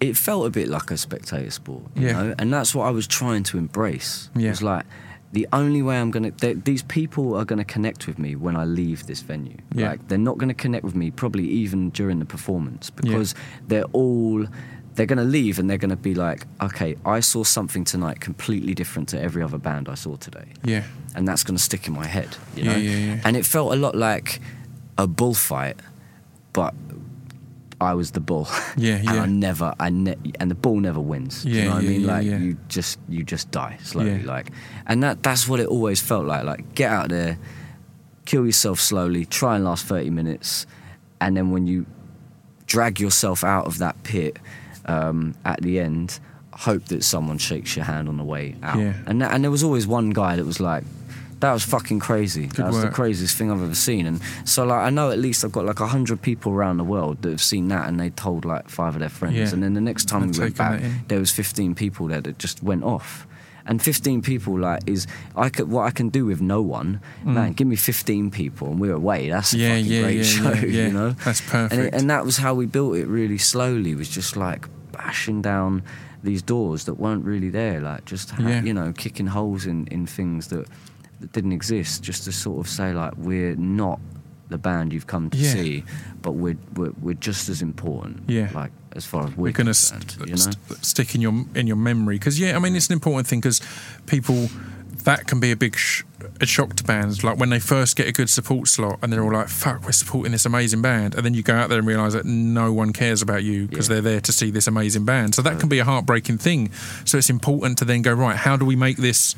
it felt a bit like a spectator sport, you Yeah. know, and that's what I was trying to embrace. Yeah. It was like the only way I'm gonna these people are gonna connect with me when I leave this venue. Yeah. Like they're not gonna connect with me probably even during the performance Yeah. because they're all. They're going to leave and they're going to be like, okay, I saw something tonight completely different to every other band I saw today yeah, and that's going to stick in my head. You know? yeah, yeah. And it felt a lot like a bullfight, but I was the bull. Yeah, <laughs> and yeah. I never, I ne- and the bull never wins. Yeah, you know what yeah, I mean? yeah, like yeah. you just, you just die slowly. Yeah. Like, and that that's what it always felt like. Like get out there, kill yourself slowly, try and last thirty minutes, and then when you drag yourself out of that pit um, at the end, hope that someone shakes your hand on the way out. Yeah. And that, and there was always one guy that was like, "That was fucking crazy. that was work. the craziest thing I've ever seen." And so like I know at least I've got like hundred people around the world that have seen that, and they told like five of their friends. Yeah. And then the next time And we went back, there was fifteen people there that just went off. And 15 people like is I could what I can do with no one. Man, give me 15 people and we're away. That's a Mm. Yeah, fucking yeah, great yeah, show, <laughs> you know. That's And, it, perfect. and that was how we built it really slowly. Was just like bashing down these doors that weren't really there, like just ha- Yeah. you know kicking holes in in things that that didn't exist, just to sort of say like we're not the band you've come to Yeah. see, but we're, we're we're just as important. Yeah. like as far as we're, we're going to st- you know. st- stick in your in your memory because yeah, I mean it's an important thing because people that can be a big sh- a shock to bands like when they first get a good support slot and they're all like fuck we're supporting this amazing band and then you go out there and realize that no one cares about you because Yeah. they're there to see this amazing band so that can be a heartbreaking thing so it's important to then go right how do we make this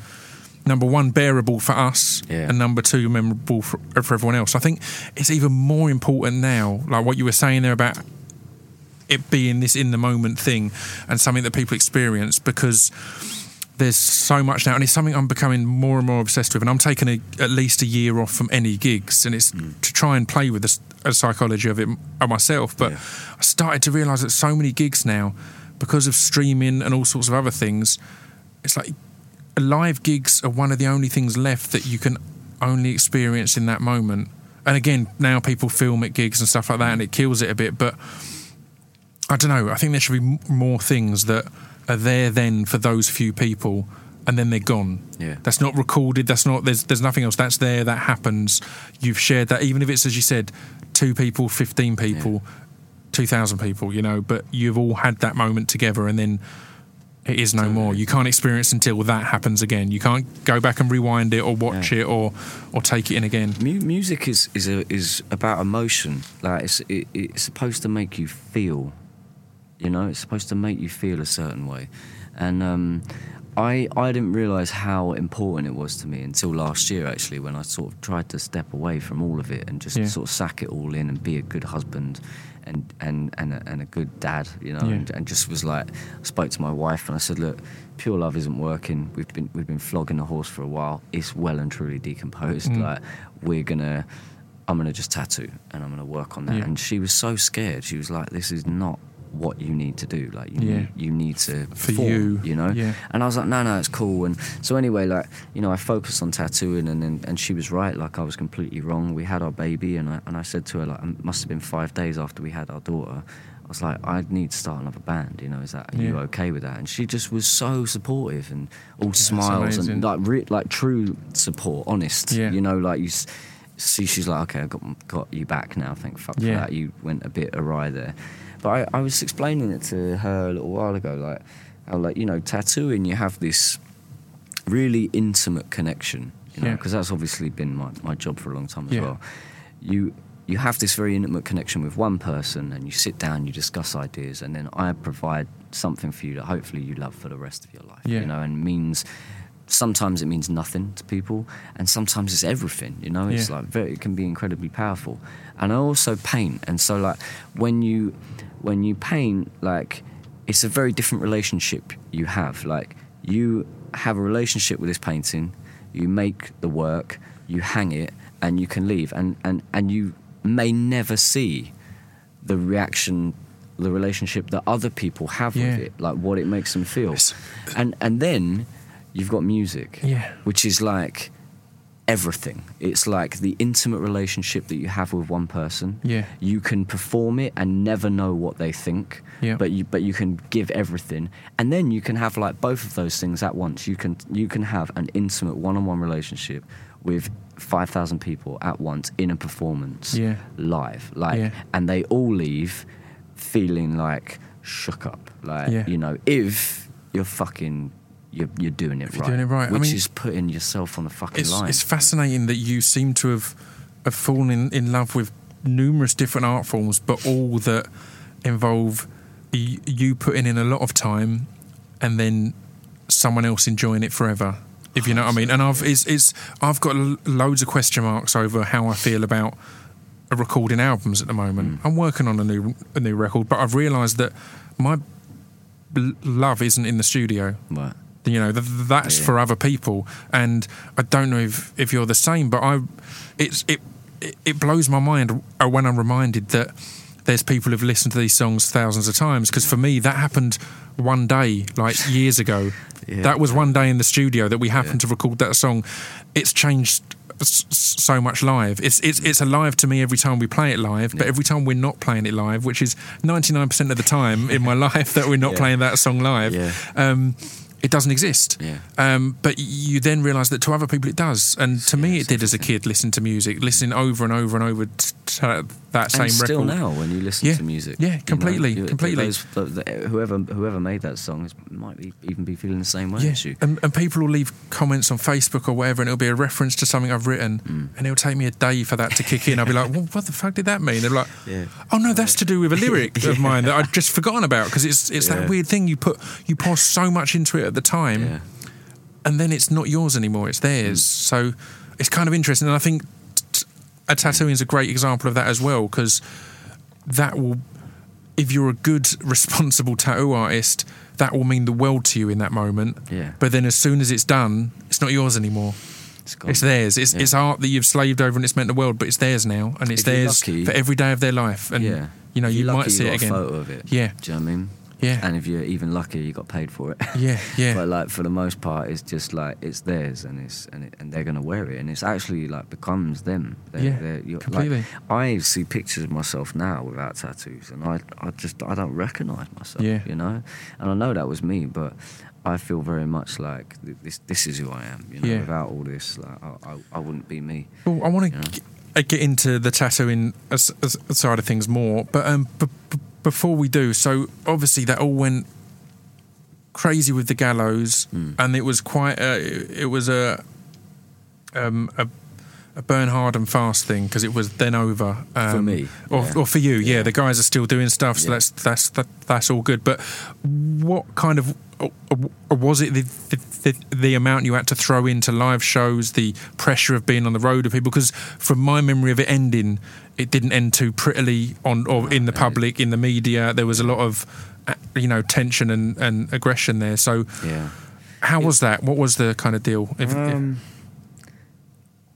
number one bearable for us Yeah. and number two memorable for, for everyone else i think it's even more important now like what you were saying there about it being this in the moment thing and something that people experience because there's so much now and it's something I'm becoming more and more obsessed with and I'm taking a, at least a year off from any gigs and it's to try and play with the, uh, psychology of it uh, myself but Yeah. I started to realize that so many gigs now because of streaming and all sorts of other things it's like live gigs are one of the only things left that you can only experience in that moment and again now people film at gigs and stuff like that and it kills it a bit but I don't know. I think there should be m- more things that are there then for those few people, and then they're gone. Yeah. That's not recorded. That's not. There's there's nothing else. That's there. That happens. You've shared that, even if it's as you said, two people, fifteen people, two thousand people. You know, but you've all had that moment together, and then. It is no more. You can't experience until that happens again. You can't go back and rewind it or watch Yeah. it or or take it in again. Mu- music is is a, is about emotion. Like it's it, it's supposed to make you feel. You know, it's supposed to make you feel a certain way, and um, I I didn't realize how important it was to me until last year actually when I sort of tried to step away from all of it and just Yeah. sort of sack it all in and be a good husband. And and and a, and a good dad, you know, Yeah. and, and just was like, I spoke to my wife and I said, look, pure love isn't working. We've been we've been flogging the horse for a while. It's well and truly decomposed. Mm. Like we're gonna, I'm gonna just tattoo and I'm gonna work on that. Yeah. And she was so scared. She was like, this is not what you need to do. Like you Yeah. need, you need to For perform, you, you know. yeah. And I was like, no, no, it's cool. And so anyway, like you know, I focused on tattooing, and and, and she was right. Like I was completely wrong. We had our baby, and I and I said to her, like, um, it must have been five days after we had our daughter. I was like, I need to start another band. You know, is that are you okay with that? And she just was so supportive and all smiles amazing. and like re- like true support, honest. Yeah. You know, like you. s- See, she's like, okay, I got got you back now. Thank fuck for Yeah. that. You went a bit awry there, but I, I was explaining it to her a little while ago, like how like you know tattooing, you have this really intimate connection, you know, Yeah. because that's obviously been my, my job for a long time as Yeah. well. You you have this very intimate connection with one person, and you sit down, you discuss ideas, and then I provide something for you that hopefully you love for the rest of your life, Yeah. you know, and means. Sometimes it means nothing to people, and sometimes it's everything. You know, it's Yeah. like very, it can be incredibly powerful. And I also paint, and so like when you when you paint, like it's a very different relationship you have. Like you have a relationship with this painting, you make the work, you hang it, and you can leave, and and and you may never see the reaction the relationship that other people have Yeah. with it like what it makes them feel and and then you've got music Yeah. which is like everything. It's like the intimate relationship that you have with one person. Yeah. You can perform it and never know what they think. Yeah. But you but you can give everything. And then you can have like both of those things at once. You can you can have an intimate one-on-one relationship with 5,000 people at once in a performance Yeah. live. Like Yeah. and they all leave feeling like shook up. Like Yeah. you know, if you're fucking you're, you're doing it If you're doing it right. I Which mean, is putting yourself on the fucking It's, line. it's fascinating that you seem to have, have fallen in, in love with numerous different art forms, but all that involve y- you putting in a lot of time and then someone else enjoying it forever. If you know what I mean, and I've it's, it's I've got loads of question marks over how I feel about recording albums at the moment. Mm. I'm working on a new a new record, but I've realised that my love isn't in the studio Right. You know th- that's Yeah. for other people and i don't know if, if you're the same but i it's it it- blows my mind uh, when i'm reminded that there's people who've listened to these songs thousands of times because for me that happened one day like <laughs> years ago Yeah. that was one day in the studio that we happened to record that song it's changed so much live it's it's it's alive to me every time we play it live but every time we're not playing it live which is 99% of the time in my <laughs> life that we're not Yeah. playing that song live Yeah. um, it doesn't exist. Yeah. Um, but you then realise that to other people it does, and to me it did as a kid. Listen to music, listening over and over and over to that same and still record. now when you listen Yeah. to music Yeah, you know, completely, completely. those- whoever whoever made that song might be, even be feeling the same way Yeah, as you and, and people will leave comments on Facebook or whatever, and it'll be a reference to something I've written, Mm. and it'll take me a day for that to kick in. I'll be like, well, "What the fuck did that mean?" They're like, Yeah. "Oh no, that's to do with a <laughs> lyric of mine that I'd just forgotten about because it's it's Yeah. that weird thing you put you pour so much into it at the time, yeah and then it's not yours anymore; it's theirs. Mm. So it's kind of interesting, and I think t- a tattooing is a great example of that as well because that will, if you're a good, <laughs> responsible tattoo artist, that will mean the world to you in that moment. Yeah. But then as soon as it's done, it's not yours anymore. it's It's theirs. It's, Yeah. it's art that you've slaved over and it's meant the world, but it's theirs now, and it's theirs lucky- for every day of their life. And yeah you know, If you you're might see you it again. a photo of it Yeah. do you know what I mean Yeah. and if you're even lucky you got paid for it Yeah, yeah. <laughs> but like for the most part it's just like it's theirs and it's and, it, and they're gonna wear it and it's actually like becomes them they're, Yeah, they're, completely. like, I see pictures of myself now without tattoos and I, I just I don't recognize myself Yeah. you know and I know that was me but I feel very much like this this is who I am you know Yeah. without all this like I, I, I wouldn't be me Well, I want You know? to get into the tattooing side of things more, but um, b- b- before we do, so obviously that all went crazy with the gallows, Mm. and it was quite a, it was a um, a, a burn hard and fast thing because it was then over um, For me, or, yeah. or for you. Yeah. Yeah. the guys are still doing stuff, so Yeah. that's that's that, that's all good. But what kind of was it the, the, the, the amount you had to throw into live shows, the pressure of being on the road with people? Because from my memory of it ending, it didn't end too prettily on or in the public, in the media. There was a lot of uh, you know tension and, and aggression there. So yeah how was that? What was the kind of deal? If, if- Um,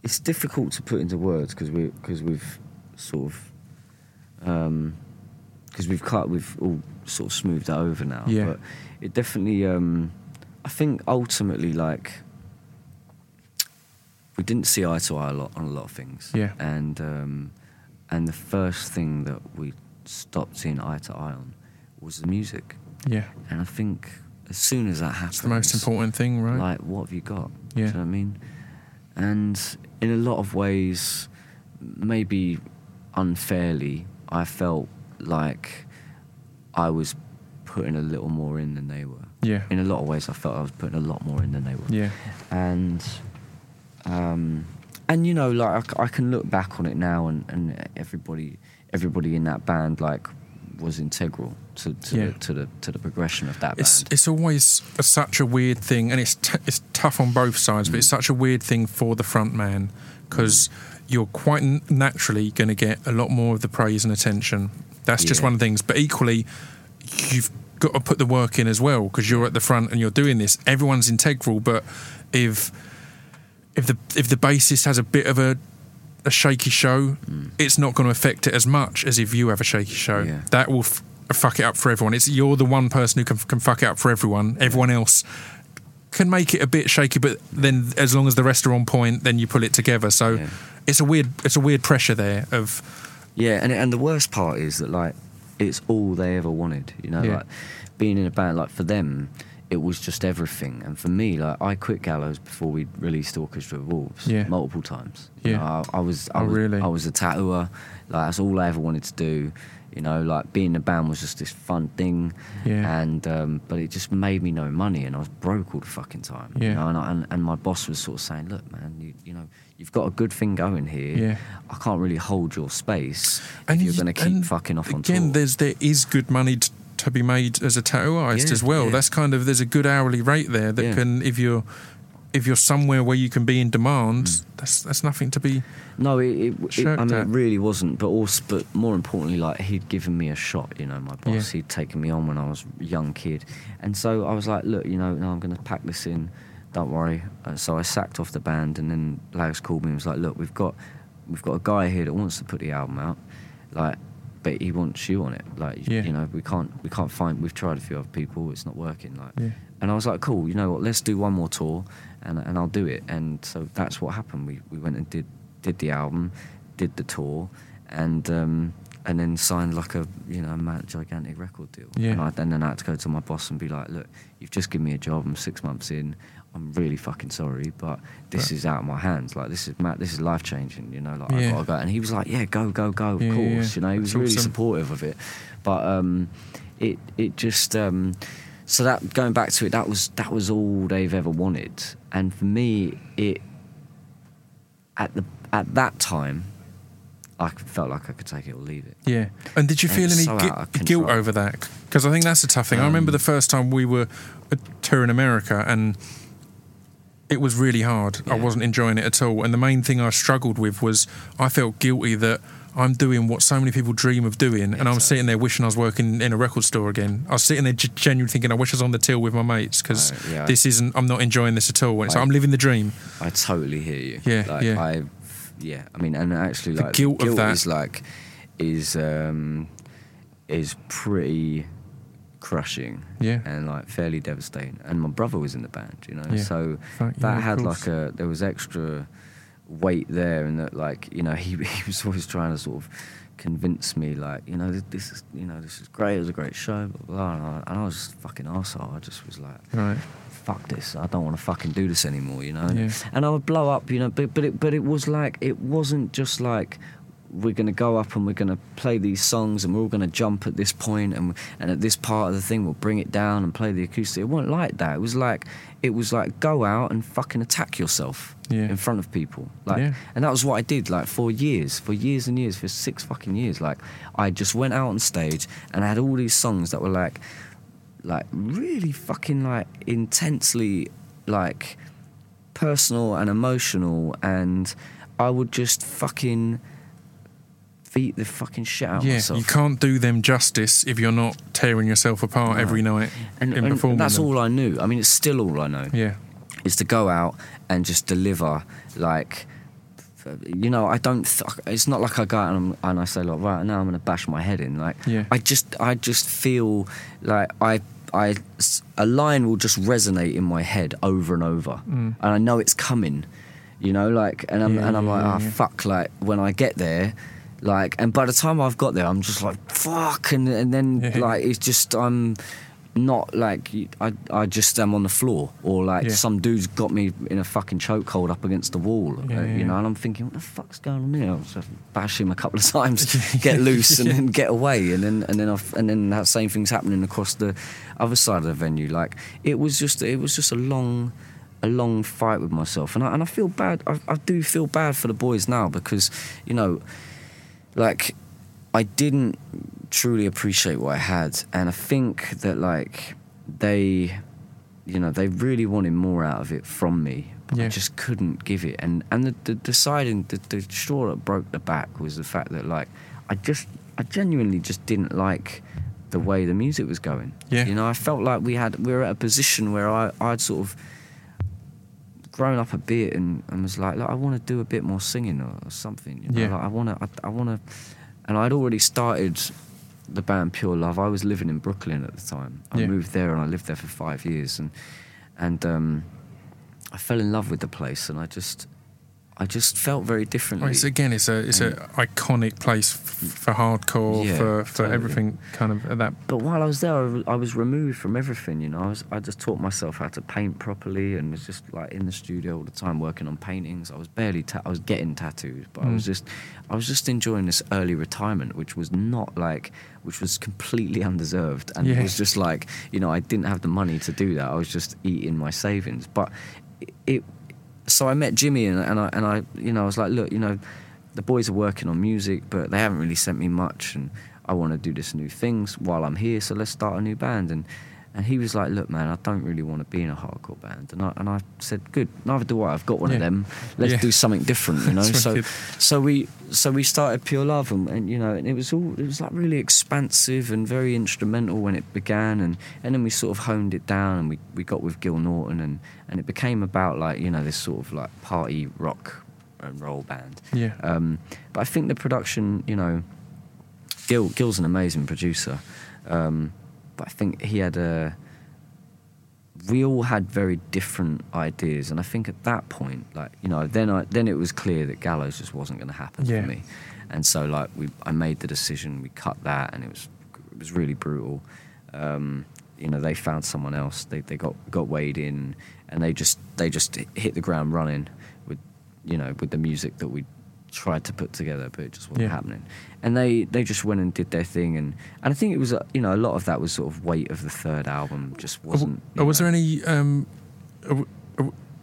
it's difficult to put into words because we because we've sort of because we've cut we've all sort of smoothed it over now. Yeah. But it definitely um, I think ultimately like we didn't see eye to eye a lot on a lot of things. Yeah. And um, and the first thing that we stopped seeing eye to eye on was the music. yeah, And I think as soon as that happens, it's the most important thing, right? like, what have you got? Yeah. Do you know what I mean? And in a lot of ways, maybe unfairly, I felt like I was putting a little more in than they were. yeah, In a lot of ways, I felt I was putting a lot more in than they were. yeah, And, um, and you know, like I can look back on it now, and, and everybody, everybody in that band, like, was integral to to, Yeah. the, to the to the progression of that It's band. it's always a, such a weird thing, and it's t- it's tough on both sides, but it's mm. such a weird thing for the front man because mm. you're quite n- naturally going to get a lot more of the praise and attention. That's just one of the things. But equally, you've got to put the work in as well because you're at the front and you're doing this. Everyone's integral, but if if the if the bassist has a bit of a a shaky show, mm. it's not going to affect it as much as if you have a shaky show. Yeah. That will f- fuck it up for everyone. It's you're the one person who can, can fuck it up for everyone. Everyone else can make it a bit shaky, but then as long as the rest are on point, then you pull it together. So Yeah. it's a weird it's a weird pressure there of Yeah, and and the worst part is that like it's all they ever wanted. You know, Yeah. like being in a band. Like for them, it was just everything. And for me, like I quit Gallows before we released Orchestra of Wolves Yeah. multiple times. You Yeah. know, I, I was I Oh, was really? I was a tattooer. Like that's all I ever wanted to do. You know, like being in a band was just this fun thing. Yeah. And um, but it just made me no money, and I was broke all the fucking time. Yeah. You know, and, I, and and my boss was sort of saying, "Look, man, you, you know, you've got a good thing going here. Yeah. I can't really hold your space and if you're you- going to keep fucking off on again. tour. There's there is good money t- to be made as a tattoo artist Yeah, as well. yeah. That's kind of there's a good hourly rate there that Yeah. can if you're if you're somewhere where you can be in demand, Mm. that's that's nothing to be. No, it, it, it I mean, at. it really wasn't. But also, but more importantly, like he'd given me a shot. You know, my boss. He'd taken me on when I was a young kid, and so I was like, look, you know, no, I'm going to pack this in. Don't worry. Uh, so I sacked off the band, and then Lags called me and was like, look, we've got we've got a guy here that wants to put the album out, like, but he wants you on it. Like, Yeah. you know, we can't we can't find. We've tried a few other people. It's not working. Like, Yeah. and I was like, cool, you know what, let's do one more tour and, and I'll do it. And so that's what happened. We, we went and did, did the album, did the tour, and um, and then signed like a you know mad, gigantic record deal. Yeah. And, I, and then I had to go to my boss and be like, look, you've just given me a job. I'm six months in. I'm really fucking sorry, but this Right. is out of my hands. Like this is mad, this is life changing. You know, like Yeah. I gotta go. And he was like, yeah, go, go, go. Of Yeah, course. You know, he was That's really awesome. supportive of it. But um, it it just um, so that going back to it, that was that was all they've ever wanted. And for me, it at the at that time, I felt like I could take it or leave it. Yeah. And did you And feel any so of guilt over that? Because I think that's a tough thing. I remember Um, the first time we were touring America and it was really hard. I wasn't enjoying it at all. And the main thing I struggled with was I felt guilty that I'm doing what so many people dream of doing, and I'm sitting there wishing I was working in a record store again. I was sitting there g- genuinely thinking, I wish I was on the till with my mates because Right, yeah. this isn't. I'm not enjoying this at all. Like I- I'm living the dream. I totally hear you. Yeah, like, yeah. I, yeah. I mean, and actually, like The like guilt of that. is like is um, is pretty crushing. Yeah. and like fairly devastating. And my brother was in the band, you know, Yeah. so yeah, that of had like a there was extra weight there, and that like you know <laughs> he he was always trying to sort of convince me like you know this, this is you know this is great it was a great show blah, blah, blah. And, I, and I was just fucking arsehole. I just was like Right. fuck this I don't want to fucking do this anymore you know Yeah. and I would blow up you know but but it but it was like it wasn't just like we're going to go up and we're going to play these songs and we're all going to jump at this point and and at this part of the thing we'll bring it down and play the acoustic. It wasn't like that. It was like it was like go out and fucking attack yourself Yeah. in front of people. Like Yeah. and that was what I did like for years for years and years for six fucking years. Like I just went out on stage and I had all these songs that were like like really fucking like intensely like personal and emotional. And I would just fucking beat the fucking shit out Yeah, myself. you can't do them justice if you're not tearing yourself apart No. every night and, in and performing. that's them. all I knew. I mean, it's still all I know. Yeah, Is to go out and just deliver like. You know, I don't. Th- it's not like I go out and, I'm, and I say like, right now I'm going to bash my head in. Like, Yeah. I just, I just feel like I, I, a line will just resonate in my head over and over, Mm. and I know it's coming. You know, like, and I'm, Yeah, and I'm yeah, like, ah, yeah. fuck. Like when I get there, like, and by the time I've got there, I'm just like, fuck, and and then Yeah. like it's just I'm not like I I just am on the floor or like Yeah. some dude's got me in a fucking chokehold up against the wall, Yeah, uh, yeah, you know, and I'm thinking, what the fuck's going on here? I'll just bash him a couple of <laughs> times, get loose, and then get away, and then and then I've, and then that same thing's happening across the other side of the venue. Like it was just it was just a long. A long fight with myself, and I, and I feel bad. I, I do feel bad for the boys now because, you know, like I didn't truly appreciate what I had, and I think that like they, you know, they really wanted more out of it from me, but I just couldn't give it. And and the, the deciding the, the straw that broke the back was the fact that like I just I genuinely just didn't like the way the music was going. Yeah. you know, I felt like we had we were at a position where I I'd sort of grown up a bit and, and was like, look, I want to do a bit more singing or, or something. You know? Yeah. like, I want to, I, I want to, and I'd already started the band Pure Love. I was living in Brooklyn at the time. I Yeah. moved there and I lived there for five years, and and um, I fell in love with the place, and I just I just felt very differently. Well, it's, again, it's a it's an iconic place for hardcore, Yeah, for, for totally. everything kind of at that. but while I was there, I was- I was removed from everything. You know, I was I just taught myself how to paint properly, and was just like in the studio all the time working on paintings. I was barely ta- I was getting tattoos, but I was Mm. just I was just enjoying this early retirement, which was not like which was completely <laughs> undeserved, and Yeah. it was just like you know I didn't have the money to do that. I was just eating my savings, but it. So I met Jimmy and, and I and I you know I was like look you know the boys are working on music but they haven't really sent me much and I want to do this new things while I'm here so let's start a new band. And and he was like look man I don't really want to be in a hardcore band. And I and I said good neither do I. I've got one of them. Let's Yeah. do something different you <laughs> know? So wicked. so we so we started Pure Love and, and you know and it was all it was like really expansive and very instrumental when it began. And and then we sort of honed it down and we, we got with Gil Norton and and it became about like you know this sort of like party rock and roll band. Yeah. um, but I think the production you know Gil Gil's an amazing producer. Um, but I think he had a we all had very different ideas, and I think at that point, like you know, then I then it was clear that Gallows just wasn't going to happen Yeah. for me, and so like we, I made the decision, we cut that, and it was it was really brutal. Um, you know, they found someone else. They they got got Wade in, and they just they just hit the ground running with you know with the music that we tried to put together, but it just wasn't Yeah. happening. And they they just went and did their thing, and and I think it was uh, you know a lot of that was sort of weight of the third album just wasn't. Or you was know- there any um, a-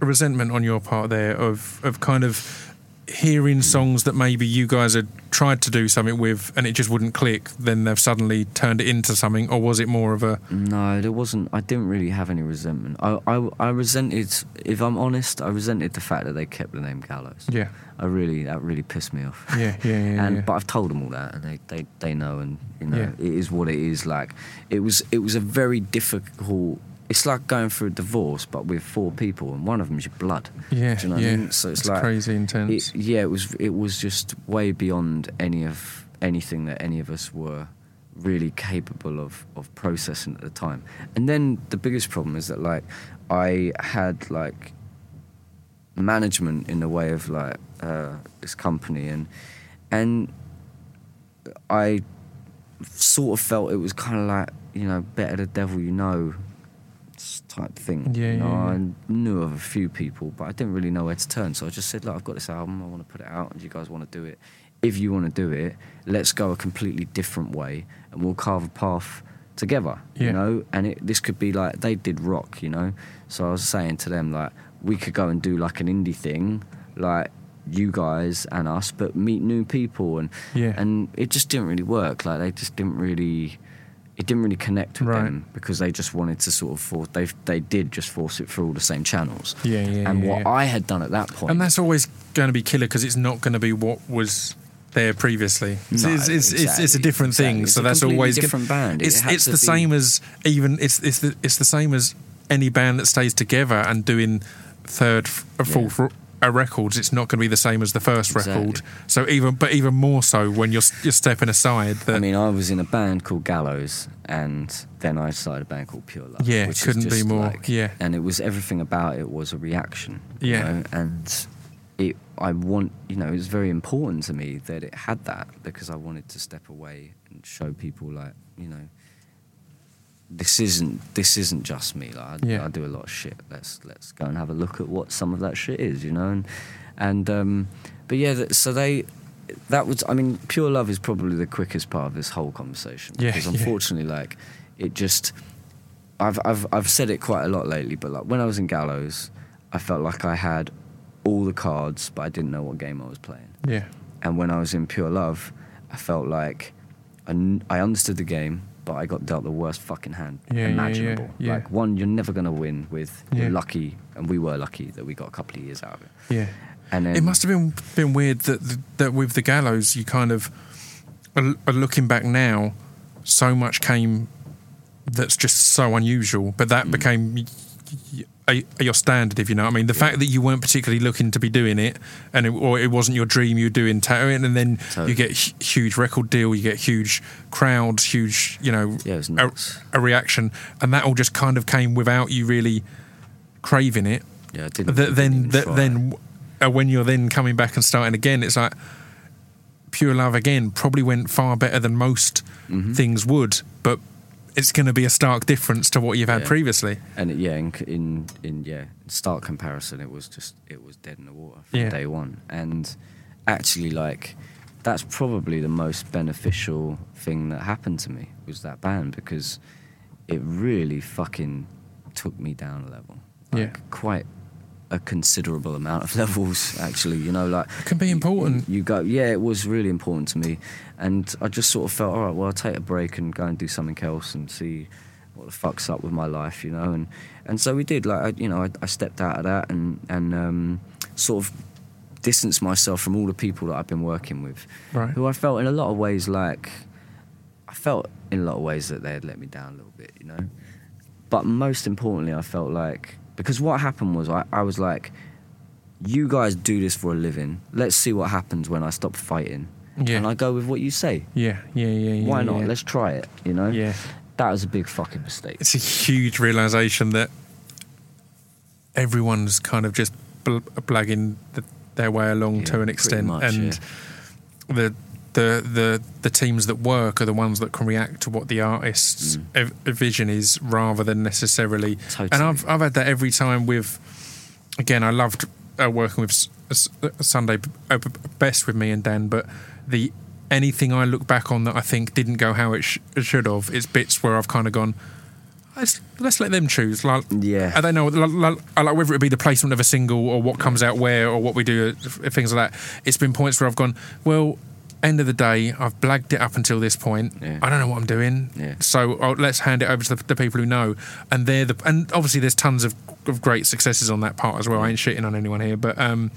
a resentment on your part there of of kind of hearing songs that maybe you guys had tried to do something with and it just wouldn't click? Then they've suddenly turned it into something, or was it more of a No, there wasn't. I didn't really have any resentment. I, I, I resented, if I'm honest, I resented the fact that they kept the name Gallows. yeah, I really, that really pissed me off. yeah, yeah, yeah, <laughs> and yeah. but I've told them all that, and they, they, they know, and you know, Yeah. it is what it is. Like it was, it was a very difficult. It's like going through a divorce, but with four people, and one of them's your blood. yeah, Do you know what yeah. I mean? So it's, like crazy intense. it, yeah, it was it was just way beyond any of anything that any of us were really capable of of processing at the time. And then the biggest problem is that like I had like management in the way of like uh, this company and and I sort of felt it was kind of like you know better the devil you know type thing. Yeah, you know, yeah, yeah. I knew of a few people, but I didn't really know where to turn. So I just said, look, I've got this album, I want to put it out, and you guys want to do it. If you want to do it, let's go a completely different way, and we'll carve a path together. Yeah. You know, and it, this could be like they did rock. You know, so I was saying to them like we could go and do like an indie thing, like you guys and us, but meet new people, and Yeah. and it just didn't really work. Like they just didn't really. It didn't really connect with Right. them because they just wanted to sort of force. They they did just force it through all the same channels. Yeah, yeah, And yeah, what yeah. I had done at that point, and that's always going to be killer because it's not going to be what was there previously. It's, No, it's, it's, it's, it's a exactly, different thing. exactly. It's So that's always gonna- different band. It It's it's the be- same as even it's it's the it's the same as any band that stays together and doing third, f- fourth r- uh, records. It's not going to be the same as the first Exactly. record. So even but even more so when you're you're stepping aside. That I mean, I was in a band called Gallows, and then I started a band called Pure Love. Yeah, which couldn't be more- like- yeah. and it was everything about it was a reaction. you Yeah. know, and it. I want, you know, it was very important to me that it had that because I wanted to step away and show people, like, you know, this isn't this isn't just me. Like, I, Yeah. I do a lot of shit. Let's let's go and have a look at what some of that shit is, you know, and and um, but yeah, so they. That was, I mean, pure love is probably the quickest part of this whole conversation Yeah, because yeah. unfortunately, like, it just, I've I've I've said it quite a lot lately, but like when I was in Gallows, I felt like I had all the cards, but I didn't know what game I was playing. yeah, And when I was in Pure Love, I felt like I, I understood the game, but I got dealt the worst fucking hand Yeah, yeah, yeah, imaginable. yeah. Like one, you're never gonna win with. You're lucky, and we were lucky that we got a couple of years out of it. yeah. And then It must have been been weird that that with the gallows you kind of are are looking back now, so much came that's just so unusual, but Mm. that became y- y- a, your standard, if you know what I mean. The fact that you weren't particularly looking to be doing it, and it, or it wasn't your dream, you were doing tattooing, and then Totally. you get huge record deal, you get huge crowds, huge, you know, Yeah, a, a reaction, and that all just kind of came without you really craving it, Yeah, I didn't. then then uh, when you're then coming back and starting again, it's like pure love again. Probably went far better than most Mm-hmm. things would, but it's going to be a stark difference to what you've had Yeah. previously. and it- yeah, in, in in yeah, stark comparison, it was just it was dead in the water from Yeah. day one, and actually, like that's probably the most beneficial thing that happened to me was that band because it really fucking took me down a level, like Yeah. quite a considerable amount of <laughs> levels actually. You know, like It can be important. you go, yeah, it was really important to me, and I just sort of felt, all right, well, I'll take a break and go and do something else and see what the fuck's up with my life, you know, and and so we did. Like, I, you know, I, I stepped out of that and and um, sort of distanced myself from all the people that I've been working with, Right. who I felt in a lot of ways like I felt in a lot of ways that they had let me down a little bit, you know. But most importantly, I felt like because what happened was I, I was like, you guys do this for a living. Let's see what happens when I stop fighting. Yeah. And I go with what you say. Yeah, yeah, yeah. yeah Why not? yeah. Let's try it. You know. Yeah. That was a big fucking mistake. It's a huge realization that everyone's kind of just bl- blagging the, their way along Yeah, to an extent, much, and the the the the teams that work are the ones that can react to what the artist's ev- vision is, rather than necessarily. And Mm. I've I've had that every time with. Again, I loved uh, working with Sunday uh, best with me and Dan, but the anything I look back on that I think didn't go how it, sh- it should have, it's bits where I've kind of gone. Let's let's let them choose. Like, Yeah. I don't know, like, like, like whether it be the placement of a single or what comes out where or what we do, uh, things like that. It's been points where I've gone, well, end of the day, I've blagged it up until this point. Yeah. I don't know what I'm doing. Yeah. So let's hand it over to the, the people who know. And they're the and obviously there's tons of, of great successes on that part as well. I ain't shitting on anyone here, but um,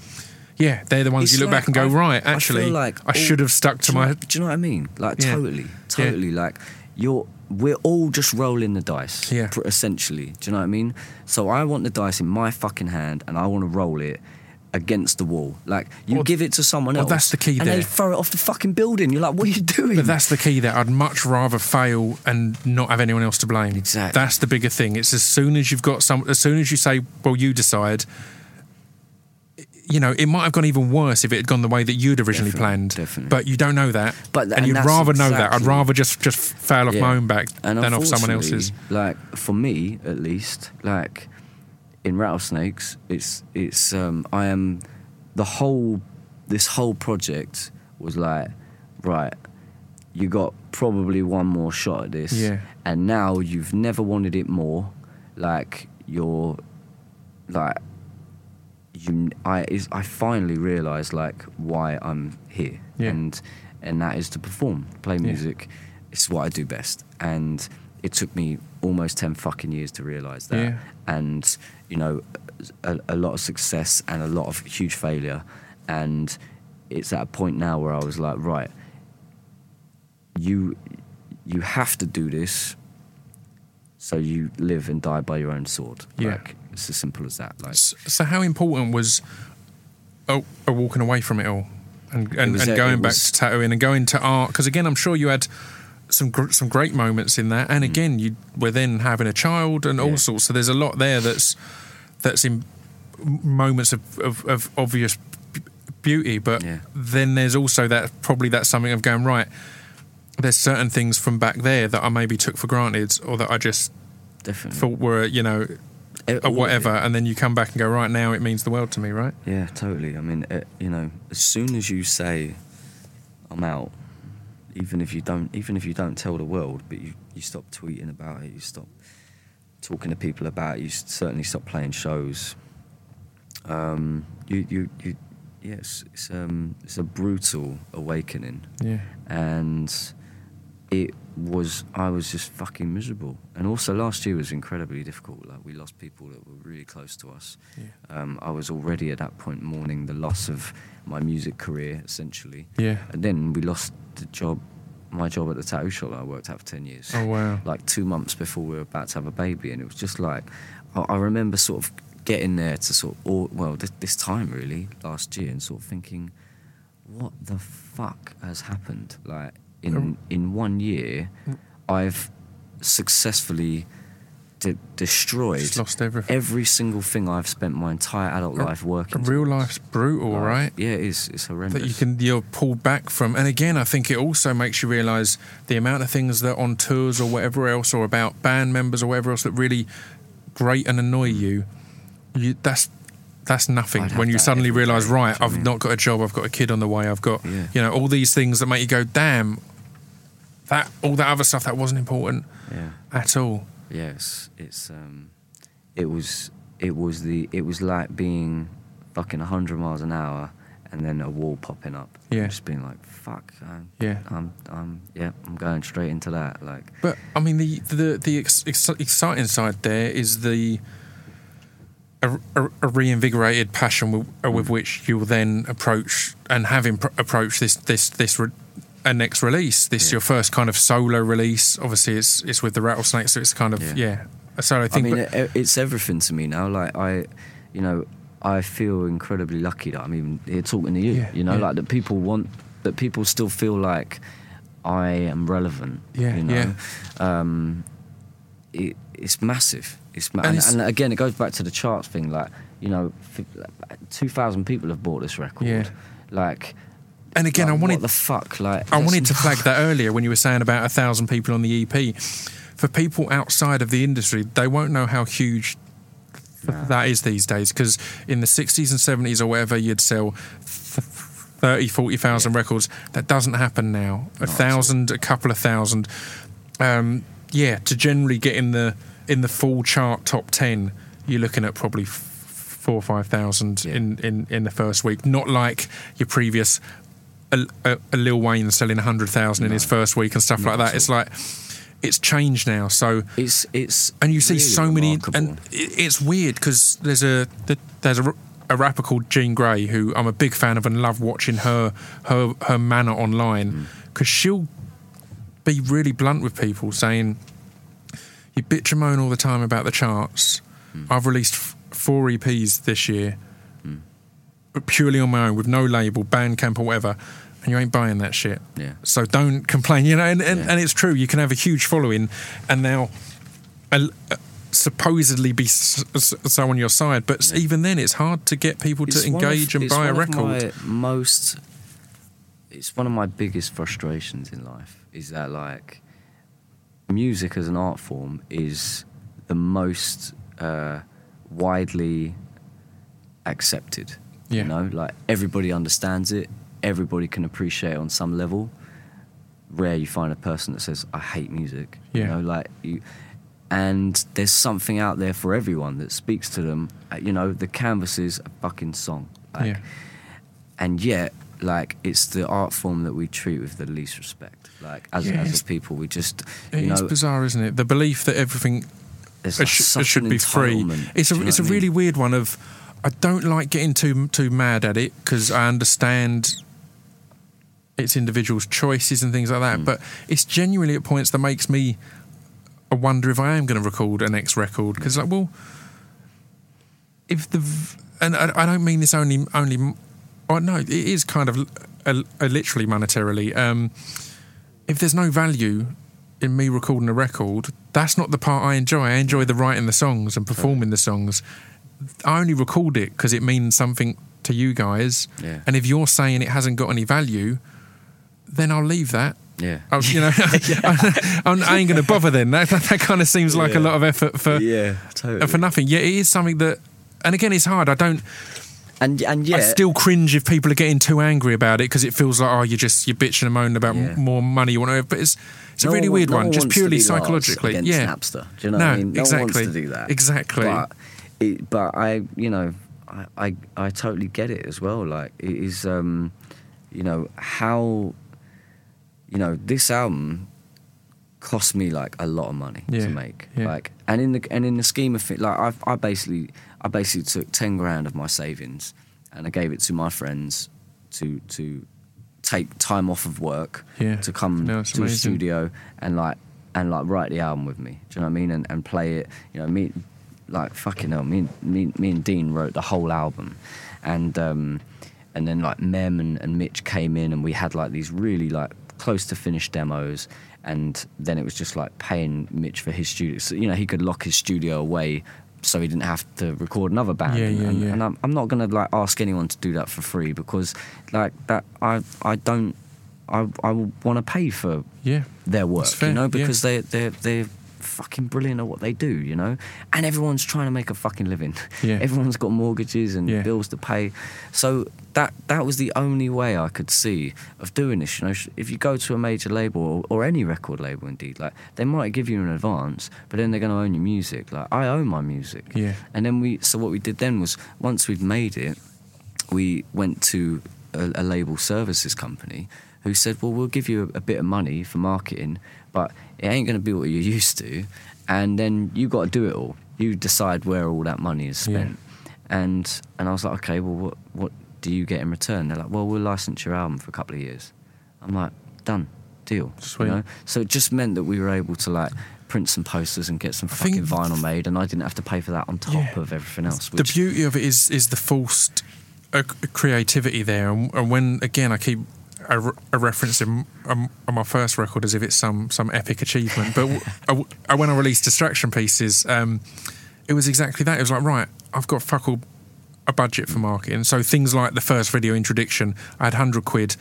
yeah, they're the ones It's you look like back and go, I've- right, actually, I, like all- should have stuck to do my. know- do you know what I mean? Like Yeah. totally, totally. Like you're, we're all just rolling the dice. Yeah. Essentially, do you know what I mean? So I want the dice in my fucking hand, and I want to roll it against the wall. Like you give it to someone else. that's the key and there. they throw it off the fucking building. You're like, what are you doing? But that's the key there. I'd much rather fail and not have anyone else to blame. Exactly. That's the bigger thing. It's as soon as you've got some, as soon as you say, well, you decide, you know, it might have gone even worse if it had gone the way that you'd originally Definitely, planned. definitely. But you don't know that. But- and, and you'd rather know that. I'd rather just, just fail off my own back and than off someone else's. Like for me, at least, like in rattlesnakes, it's it's um, I am the whole this whole project was like right. You got probably one more shot at this, Yeah. and now you've never wanted it more. Like you're, like you. I is I finally realised like why I'm here, Yeah. and and that is to perform, play Yeah. music. It's what I do best, and it took me almost ten fucking years to realise that. Yeah. And you know, a, a lot of success and a lot of huge failure, and it's at a point now where I was like, right, you you have to do this. So you live and die by your own sword. Yeah. Like, it's as simple as that. Like S- So, how important was oh, uh, walking away from it all and, and, was and a- going it back was- to tattooing and going to art? Because again, I'm sure you had some gr- some great moments in that, and again, you were then having a child and all Mm. Yeah. sorts. So there's a lot there that's that's in moments of, of, of obvious beauty, but Yeah. then there's also that probably that's something of going right. There's certain things from back there that I maybe took for granted, or that I just definitely. thought were you know It- or whatever, it. and then you come back and go right now it means the world to me, right? Yeah, totally. I mean, uh you know, as soon as you say, "I'm out," even if you don't, even if you don't tell the world, but you you stop tweeting about it, you stop talking to people about it, you certainly stop playing shows. Um, you you you, yes, it's um, it's a brutal awakening, Yeah. and it was I was just fucking miserable. And also last year was incredibly difficult. Like we lost people that were really close to us. Yeah. Um, I was already at that point mourning the loss of my music career, essentially. Yeah. And then we lost the job, my job at the tattoo shop that I worked at for 10 years. Oh wow. Like two months before we were about to have a baby. And it was just like, I, I remember sort of getting there to sort of, or, well, this, this time really, last year, and sort of thinking, what the fuck has happened? Like, in, Um, in one year, I've successfully de- destroyed Just lost everything. every single thing I've spent my entire adult life working. Real towards. life's brutal, Like, right? Yeah, it is. It's horrendous. that you can you're pulled back from and again i think it also makes you realize the amount of things that on tours or whatever else or about band members or whatever else that really grate and annoy mm. you you that's that's nothing when you that suddenly realize right i've mean? not got a job i've got a kid on the way i've got Yeah. you know all these things that make you go damn that all that other stuff that wasn't important Yeah. at all Yes, it's um, it was it was the it was like being fucking hundred miles an hour and then a wall popping up. Yeah. just being like fuck. I'm, Yeah. I'm I'm yeah. I'm going straight into that. Like But I mean, the the the ex- ex- exciting side there is the a, a, a reinvigorated passion with, uh, Mm. with which you'll then approach and having pr- approached this this this re- a next release. This Yeah. your first kind of solo release. Obviously, it's it's with the Rattlesnake, so it's kind of yeah. Yeah. So I I think, mean, but- it, it's everything to me now. Like I, you know, I feel incredibly lucky that I'm even here talking to you. Yeah, you know, yeah. like that people want that people still feel like I am relevant. Yeah, you know. yeah. Um, it, it's massive. It's, ma- And and, it's- and again, it goes back to the charts thing. Like you know, two thousand people have bought this record. Yeah. Like. And again, like, I wanted what the fuck, like I wanted to flag that earlier when you were saying about a thousand people on the EP. For people outside of the industry, they won't know how huge th- that is these days. Because in the 60s and 70s or whatever, you'd sell th- 30, 40,000 records. That doesn't happen now. A Not thousand, a couple of thousand. Um, yeah, to generally get in the in the full chart top 10, you're looking at probably f- four or 5,000 Yeah. in, in, in the first week. Not like your previous a, a, a Lil Wayne selling 100,000 in his first week and stuff like that. It's like, it's changed now. So, It's it's and you see really so many, remarkable. and it's weird because there's a there's a, a rapper called Jean Grae who I'm a big fan of and love watching her her her manner Mm. online because she'll be really blunt with people saying you bitch and moan all the time about the charts. Mm. I've released f- four EPs this year, purely on my own with no label, Bandcamp or whatever, and you ain't buying that shit. Yeah. So don't complain, you know. And, and, Yeah. and it's true. You can have a huge following, and now uh, supposedly be so on your side, but Yeah. even then, it's hard to get people to It's of- engage and buy a record. most, it's one of my biggest frustrations in life is that like, music as an art form is the most uh, widely accepted. Yeah. You know, like everybody understands it, everybody can appreciate it on some level. Rare you find a person that says, "I hate music." Yeah. You know, like you. And there's something out there for everyone that speaks to them. Uh, You know, the canvas is a fucking song. Like, yeah, and yet like it's the art form that we treat with the least respect like as, Yeah, as a people we just you know bizarre, isn't it? The belief that everything there's it, like sh- should be free. It's a do you know it's a really mean? weird one. Of I don't like getting too too mad at it because I understand it's individuals' choices and things like Mm. that. But it's genuinely at points that makes me I wonder if I am going to record an next record because like well if the v- and I, I don't mean this only only oh no it is kind of a, a literally monetarily um, if there's no value in me recording a record that's not the part I enjoy I enjoy the writing the songs and performing the songs I only record it because it means something to you guys Yeah. and if you're saying it hasn't got any value then I'll leave that yeah I, you know, <laughs> <laughs> I, I ain't going to bother then. That, that, that kind of seems like a lot of effort for yeah totally for nothing. Yeah, it is something that, and again, it's hard. I don't. and and yeah I still cringe if people are getting too angry about it because it feels like oh, you're just you're bitching and moaning about Yeah. m- more money you want to have. But it's it's a really weird one, just purely psychologically. it's a no really one- weird no one, just wants to purely be Lars psychologically. against Yeah, Napster do you know No, what I mean no exactly. one wants to do that Exactly. but it, but I you know I, I I totally get it as well like it is um you know how you know this album cost me like a lot of money Yeah, to make yeah. like and in the and in the scheme of it like I I basically I basically took 10 grand of my savings and I gave it to my friends to to take time off of work Yeah. to come No, to a amazing. studio and like and like write the album with me. Do you know what I mean? And and play it. You know, me like fucking hell. Me and- me me and Dean wrote the whole album, and um and then like Mem and, and Mitch came in and we had like these really like close to finished demos, and then it was just like paying Mitch for his studio. So, you know, he could lock his studio away. So he didn't have to record another band, Yeah, and, yeah, and, yeah. and I'm, I'm not gonna like ask anyone to do that for free because, like that, I I don't, I I want to pay for Yeah. their work, you know, yeah. because they they're they're fucking brilliant at what they do, you know, and everyone's trying to make a fucking living. Yeah. <laughs> Everyone's got mortgages and Yeah. bills to pay, so that that was the only way I could see of doing this. You know, if you go to a major label or, or any record label, indeed, like they might give you an advance, but then they're going to own your music. Like I own my music, Yeah. and then we. So what we did then was once we'd made it, we went to a, a label services company who said, "Well, we'll give you a, a bit of money for marketing, but it ain't going to be what you're used to, and then you got to do it all. You decide where all that money is Yeah. spent." And and I was like, "Okay, well, what what do you get in return?" They're like, "Well, we'll license your album for a couple of years." I'm like, "Done, deal." you Sweet. know? So it just meant that we were able to like. Print some posters and get some I fucking vinyl made, and I didn't have to pay for that on top Yeah. of everything else. the beauty of it is is the forced uh, creativity there, and, and when again I keep a, re- a referencing um, on my first record as if it's some some epic achievement, but w- I when I released Distraction Pieces, um, it was exactly that. It was like right, I've got fuck all a budget for marketing, so things like the first video introduction, I had hundred quid.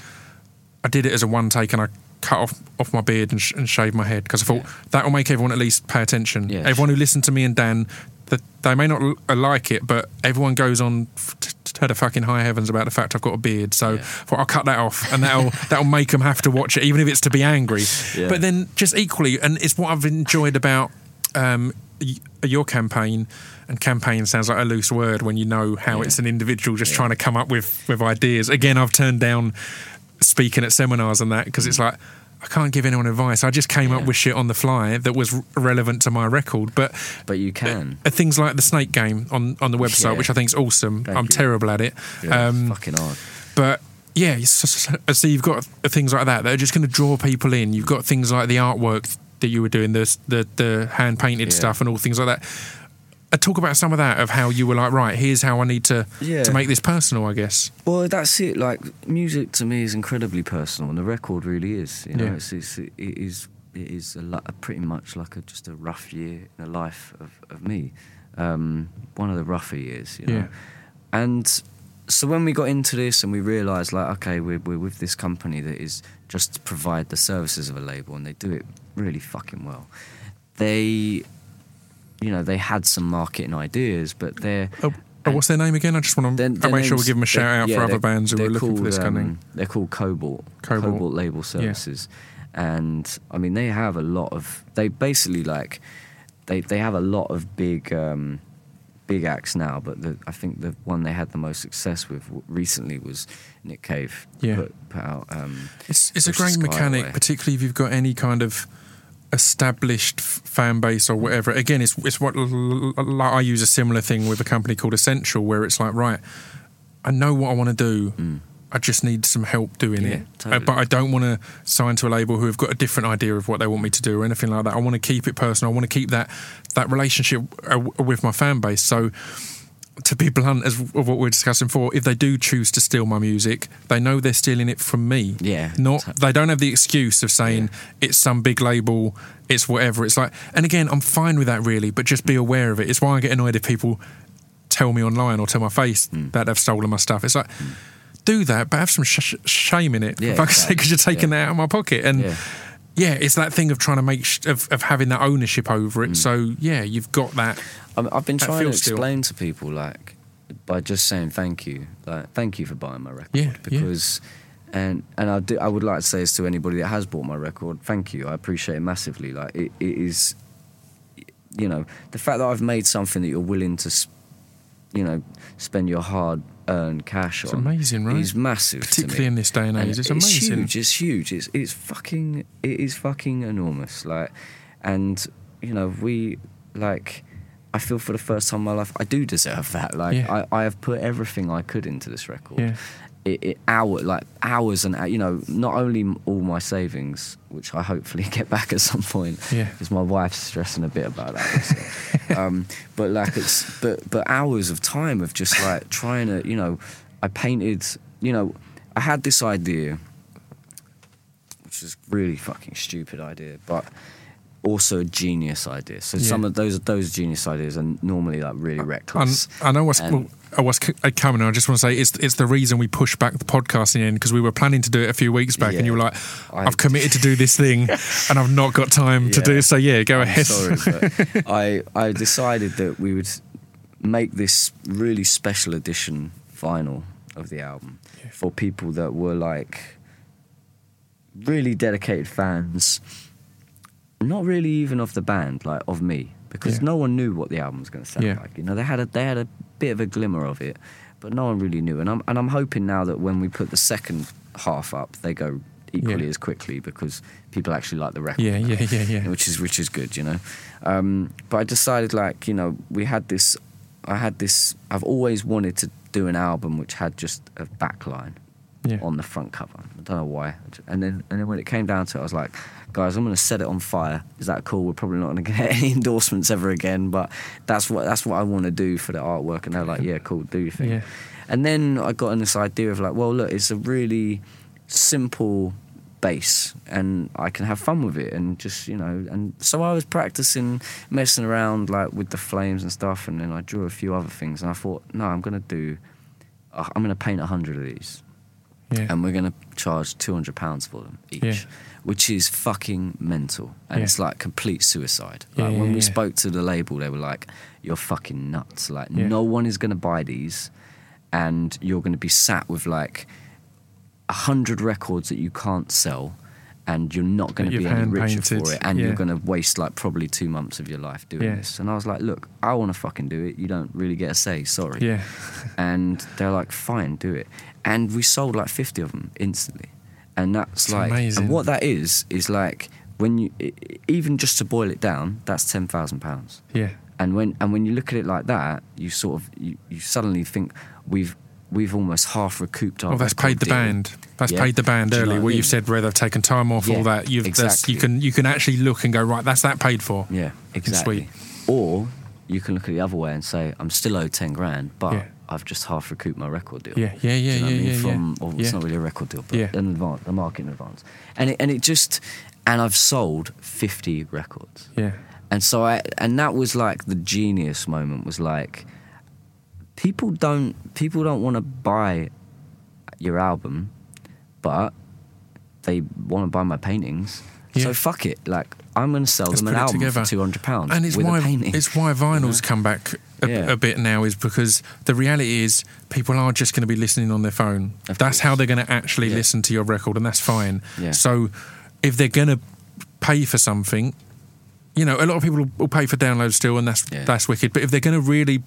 I did it as a one take, and I cut off off my beard and, sh- and shaved my head because I thought that will make everyone at least pay attention. Yeah, everyone who listened to me and Dan, that they may not l- like it, but everyone goes on f- to the fucking high heavens about the fact I've got a beard. So Yeah. I thought I'll cut that off, and that'll <laughs> that'll make them have to watch it, even if it's to be angry. Yeah. But then just equally, and it's what I've enjoyed about. Um, y- your campaign and campaign sounds like a loose word when you know how Yeah. it's an individual just Yeah. trying to come up with with ideas again i've turned down speaking at seminars and that because it's like I can't give anyone advice. I just came up Mm. With shit on the fly that was r- relevant to my record. But but you can. uh, things like the snake game on, on the website, Yeah. which I think is awesome. Thank I'm you. terrible at it. Yeah, Um, fucking hard. but yeah, so, so, you've got things like that that are just going to draw people in. You've got things like the artwork that you were doing, the the, the hand painted Yeah. stuff, and all things like that. Uh, talk about some of that of how you were like, right, here's how I need to Yeah. to make this personal. I guess. Well, that's it. Like music to me is incredibly personal, and the record really is. You know, Yeah. it's, it's it is it is a, lo- pretty much like a, just a rough year in the life of, of me. Um, one of the rougher years, you know. Yeah. And so when we got into this and we realised, like, okay, we're, we're with this company that is just to provide the services of a label, and they do it really fucking well. They, you know, they had some marketing ideas, but they're Oh, oh, what's their name again? I just want to make sure we give them a shout out yeah, for other bands who are looking for called, this kind um. They're called Kobalt. Kobalt. Label Services, and I mean they have a lot of. They basically like, they they have a lot of big. Um, Big acts now, but the, I think the one they had the most success with recently was Nick Cave. Yeah. put, put out. Um, It's it's a great mechanic, Away. particularly if you've got any kind of established fan base or whatever. Again, it's it's what I use a similar thing with a company called Essential, where it's like, right, I know what I want to do. Mm. I just need some help doing Yeah, it. Uh, totally. but I don't want to sign to a label who have got a different idea of what they want me to do or anything like that. I want to keep it personal. I want to keep that that relationship uh, with my fan base. So to be blunt as of what we we're discussing before, if they do choose to steal my music, they know they're stealing it from me. Yeah, Not they don't have the excuse of saying it's some big label, it's whatever. It's like and again, I'm fine with that really, but just be aware of it. It's why I get annoyed if people tell me online or tell my face Mm. that they've stolen my stuff. It's like do that, but have some sh- shame in it. Yeah, for fuck's exactly. sake, because you're taking Yeah. that out of my pocket. And Yeah. Yeah. it's that thing of trying to make sh- of, of having that ownership over Mm. it. So yeah, you've got that. I mean, I've been trying to still- explain to people like by just saying thank you, like thank you for buying my record Yeah, yeah. because. And and I do, I would like to say this to anybody that has bought my record. Thank you, I appreciate it massively. Like it, it is, you know, the fact that I've made something that you're willing to, you know, spend your hard earned cash It's on amazing, right? is massive. to Particularly in this day and age, it's amazing. huge. It's huge. It's it's fucking. It is fucking enormous. Like, and you know, we like. I feel for the first time in my life, I do deserve that. Like, Yeah. I, I have put everything I could into this record. Yeah. It, it hour like hours and you know not only all my savings which I hopefully <laughs> get back at some point Yeah. because my wife's stressing a bit about that <laughs> um, but like it's but but hours of time of just like trying to you know I painted you know I had this idea which which was really fucking stupid idea, but also a genius idea. So Yeah. some of those those genius ideas are normally like really reckless. I know what's what's c- uh, coming. and I just want to say it's it's the reason we pushed back the podcasting in because we were planning to do it a few weeks back, and you were like, I- "I've committed to do this thing, <laughs> and I've not got time to do So yeah, go I'm ahead. sorry, but <laughs> I I decided that we would make this really special edition vinyl of the album Yeah. for people that were like really dedicated fans, not really even of the band, like of me, because Yeah. no one knew what the album was going to sound Yeah. like. You know, they had a they had a bit of a glimmer of it, but no one really knew. And I'm and I'm hoping now that when we put the second half up, they go equally Yeah. as quickly because people actually like the record yeah, yeah, yeah, yeah. <laughs> which is which is good, you know. Um, but I decided, like, you know, we had this. I had this. I've always wanted to do an album which had just a backline Yeah. on the front cover. I don't know why. And then and then when it came down to it, I was like, guys, I'm going to set it on fire. Is that cool? We're probably not going to get <laughs> any endorsements ever again, but that's what that's what I want to do for the artwork. And they're like, yeah, cool, do your thing. Yeah. And then I got in this idea of like, well, look, it's a really simple base and I can have fun with it and just, you know, and so I was practicing messing around like with the flames and stuff and then I drew a few other things and I thought, no, I'm going to do, uh, I'm going to paint a hundred of these yeah. and we're going to charge 200 pounds for them each. Yeah. Which is fucking mental, and Yeah. it's like complete suicide. Like when we spoke to the label, they were like, "You're fucking nuts! Like no one is going to buy these, and you're going to be sat with like a hundred records that you can't sell, and you're not going to be any richer hand-painted, for it, and you're going to waste like probably two months of your life doing this." And I was like, "Look, I want to fucking do it. You don't really get a say. Sorry." yeah. and they're like, "Fine, do it." And we sold like fifty of them instantly, and that's It's like, amazing. and what that is is like when you even just to boil it down, that's ten thousand pounds. Yeah. And when and when you look at it like that, you sort of you, you suddenly think we've we've almost half recouped our. Well, that's paid the deal. band. That's Yeah. paid the band Do you know early. what you've said, where they've taken time off, all that. You've exactly. you can you can actually look and go right. That's that paid for. Yeah, exactly. Or you can look at the other way and say, I'm still owed ten grand, but Yeah. I've just half recouped my record deal. Yeah, yeah, yeah, you know what I yeah, mean? yeah, From, yeah. Oh, or Yeah. it's not really a record deal, but Yeah. an advance, a marketing advance. And it, and it just, and I've sold 50 records. Yeah. And so I, and that was like the genius moment was like, people don't, people don't want to buy your album, but they want to buy my paintings. Yeah. So fuck it. Like, I'm going to sell Let's them an album together. for £200 and it's with why a painting. it's why <laughs> vinyls come back a, Yeah. a bit now is because the reality is people are just going to be listening on their phone. Of that's course. how they're going to actually Yeah. listen to your record, and that's fine. Yeah. So if they're going to pay for something, you know, a lot of people will- pay for downloads still, and that's that's wicked. But if they're going to really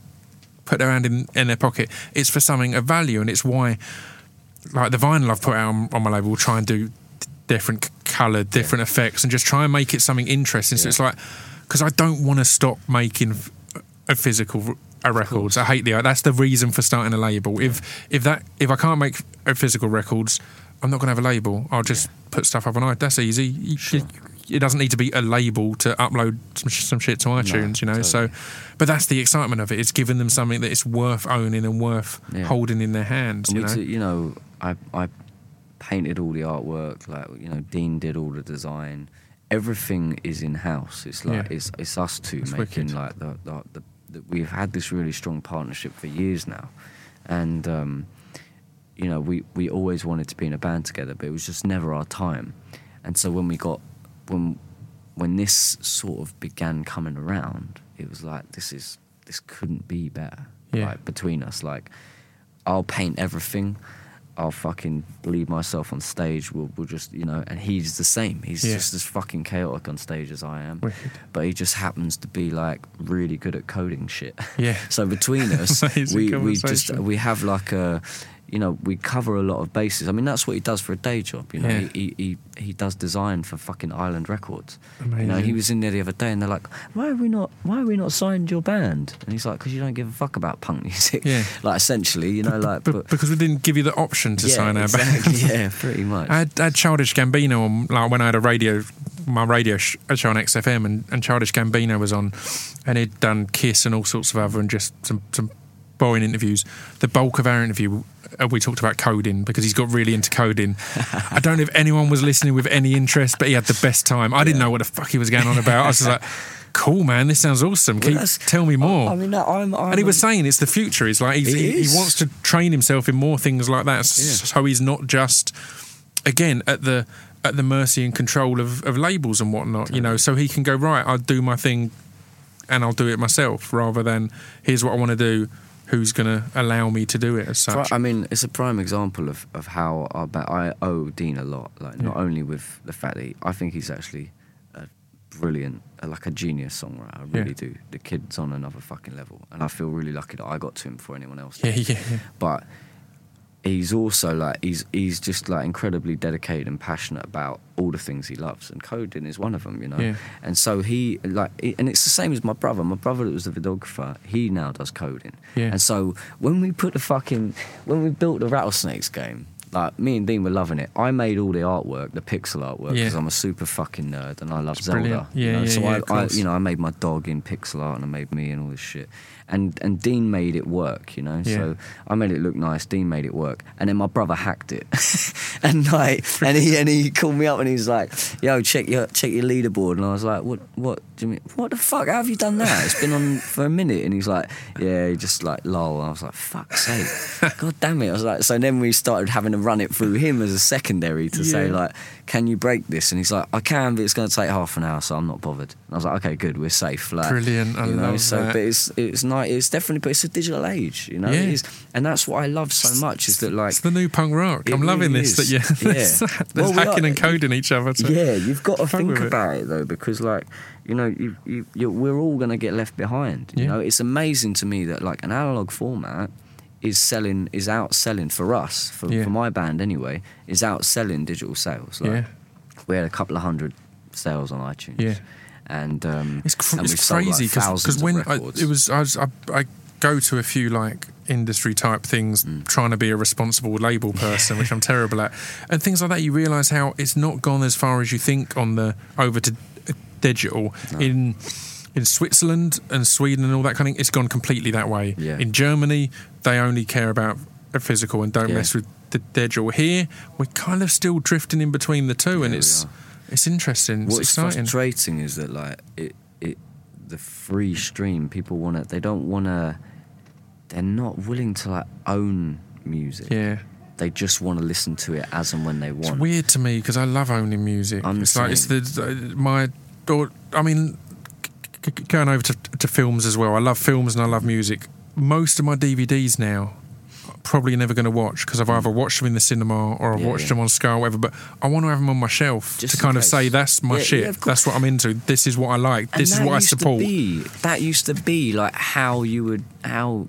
put their hand in, in their pocket, it's for something of value, and it's why, like the vinyl I've put out on, on my label, will try and do different c- coloured, different effects, and just try and make it something interesting. So it's like, because I don't want to stop making a physical uh, records. I hate the. That's the reason for starting a label. If if that if I can't make physical records, I'm not going to have a label. I'll just put stuff up on iTunes. That's easy. Sure. It doesn't need to be a label to upload some, some shit to iTunes, you know. So, but that's the excitement of it. It's giving them something that it's worth owning and worth Yeah. holding in their hands. You know. you know, I I painted all the artwork. Like you know, Dean did all the design. Everything is in house. It's like Yeah. it's it's us two It's making wicked. like the, the, the, the we've had this really strong partnership for years now, and um, you know we we always wanted to be in a band together, but it was just never our time. And so when we got when when this sort of began coming around, it was like this is this couldn't be better. Yeah. Like between us, like I'll paint everything. I'll fucking bleed myself on stage. We'll, we'll just, you know, and he's the same. He's Yeah. just as fucking chaotic on stage as I am. Wicked. But he just happens to be like really good at coding shit. Yeah. <laughs> so between <laughs> us, we, we just we have like a, you know, we cover a lot of bases. I mean, that's what he does for a day job. You know, Yeah. he, he he does design for fucking Island Records. You know, he was in there the other day, and they're like, "Why are we not? Why are we not signed your band?" And he's like, "Because you don't give a fuck about punk <laughs> music." Yeah. like essentially, you know, like But, but, because we didn't give you the option to yeah, sign our exactly, band. <laughs> yeah, pretty much. I had, I had Childish Gambino on, like when I had a radio, my radio sh- show on XFM, and, and Childish Gambino was on, and he'd done Kiss and all sorts of other, and just some some boring interviews. The bulk of our interview, Uh, we talked about coding because he's got really into coding. I don't know if anyone was listening with any interest, but he had the best time. I didn't know what the fuck he was going on about. I was just like, cool, man, this sounds awesome. Keep, that's- tell me more. I mean, I'm, I'm and he was saying it's the future. He's like, It he, he wants to train himself in more things like that. Yeah. So he's not just, again, at the at the mercy and control of, of labels and whatnot, you know, so he can go, right, I'll do my thing and I'll do it myself rather than here's what I want to do. Who's going to allow me to do it as such? I mean, it's a prime example of, of how our ba- I owe Dean a lot. Like, not Yeah. only with the fact that he, I think he's actually a brilliant, like a genius songwriter. I really Yeah. do. The kid's on another fucking level, and I feel really lucky that I got to him before anyone else. Yeah, <laughs> yeah, yeah. But he's also like he's he's just like incredibly dedicated and passionate about all the things he loves, and coding is one of them. You know. Yeah. And so he like, and it's the same as my brother. My brother that was the videographer, he now does coding. Yeah. And so when we put the fucking, when we built the rattlesnakes game, like me and Dean were loving it. I made all the artwork, the pixel artwork, Yeah. because I'm a super fucking nerd and I love Zelda. brilliant. you Yeah, know? yeah, so yeah, I, I, you know, I made my dog in pixel art and I made me and all this shit. And and Dean made it work, you know. Yeah. So I made it look nice. Dean made it work, and then my brother hacked it. <laughs> and like, and he and he called me up and he's like, "Yo, check your check your leaderboard." And I was like, "What? What? Do you mean? What the fuck? How have you done that? It's been on <laughs> for a minute." And he's like, "Yeah." He just like lol. And I was like, "Fuck's sake, <laughs> god damn it!" I was like, so then we started having to run it through him as a secondary to say like, "Can you break this?" And he's like, "I can, but it's going to take half an hour, so I'm not bothered." And I was like, "Okay, good, we're safe." Like, Brilliant, I you know, love so that. but it's it's not it's definitely but it's a digital age you know Yeah. it is and that's what I love so much is that like it's the new punk rock. I'm loving really this. That is. <laughs> yeah, Yeah. there's, that. Well, there's we hacking are- and coding each other. Yeah you've got to think with it. about it though because like you know you, you, you we're all going to get left behind you Yeah. know it's amazing to me that like an analog format is selling is outselling for us for, Yeah. for my band anyway is outselling digital sales like Yeah. we had a couple of hundred sales on iTunes Yeah. and um It's, cr- and it's crazy because of when I, it was I, was I I go to a few like industry type things Mm. trying to be a responsible label person which I'm terrible at and things like that you realize how it's not gone as far as you think on the over to uh, digital in in Switzerland and Sweden and all that kind of thing it's gone completely that way Yeah. in Germany they only care about a physical and don't Yeah. mess with the digital here we're kind of still drifting in between the two and Yeah, we it's it's interesting it's What's exciting frustrating is that like it, it, the free stream. People want to. They don't want to. They're not willing to like own music. yeah They just want to listen to it as and when they want. It's weird to me because I love owning music. I'm it's like it's the my or, I mean going over to, to films as well. I love films and I love music. Most of my DVDs now I'm probably never going to watch because I've either watched them in the cinema or I've Yeah, watched yeah. them on Sky or whatever. But I want to have them on my shelf Just to in kind of say that's my Yeah, shit. that's what I'm into. This is what I like. And This is what I support. be- that used to be like how you would how.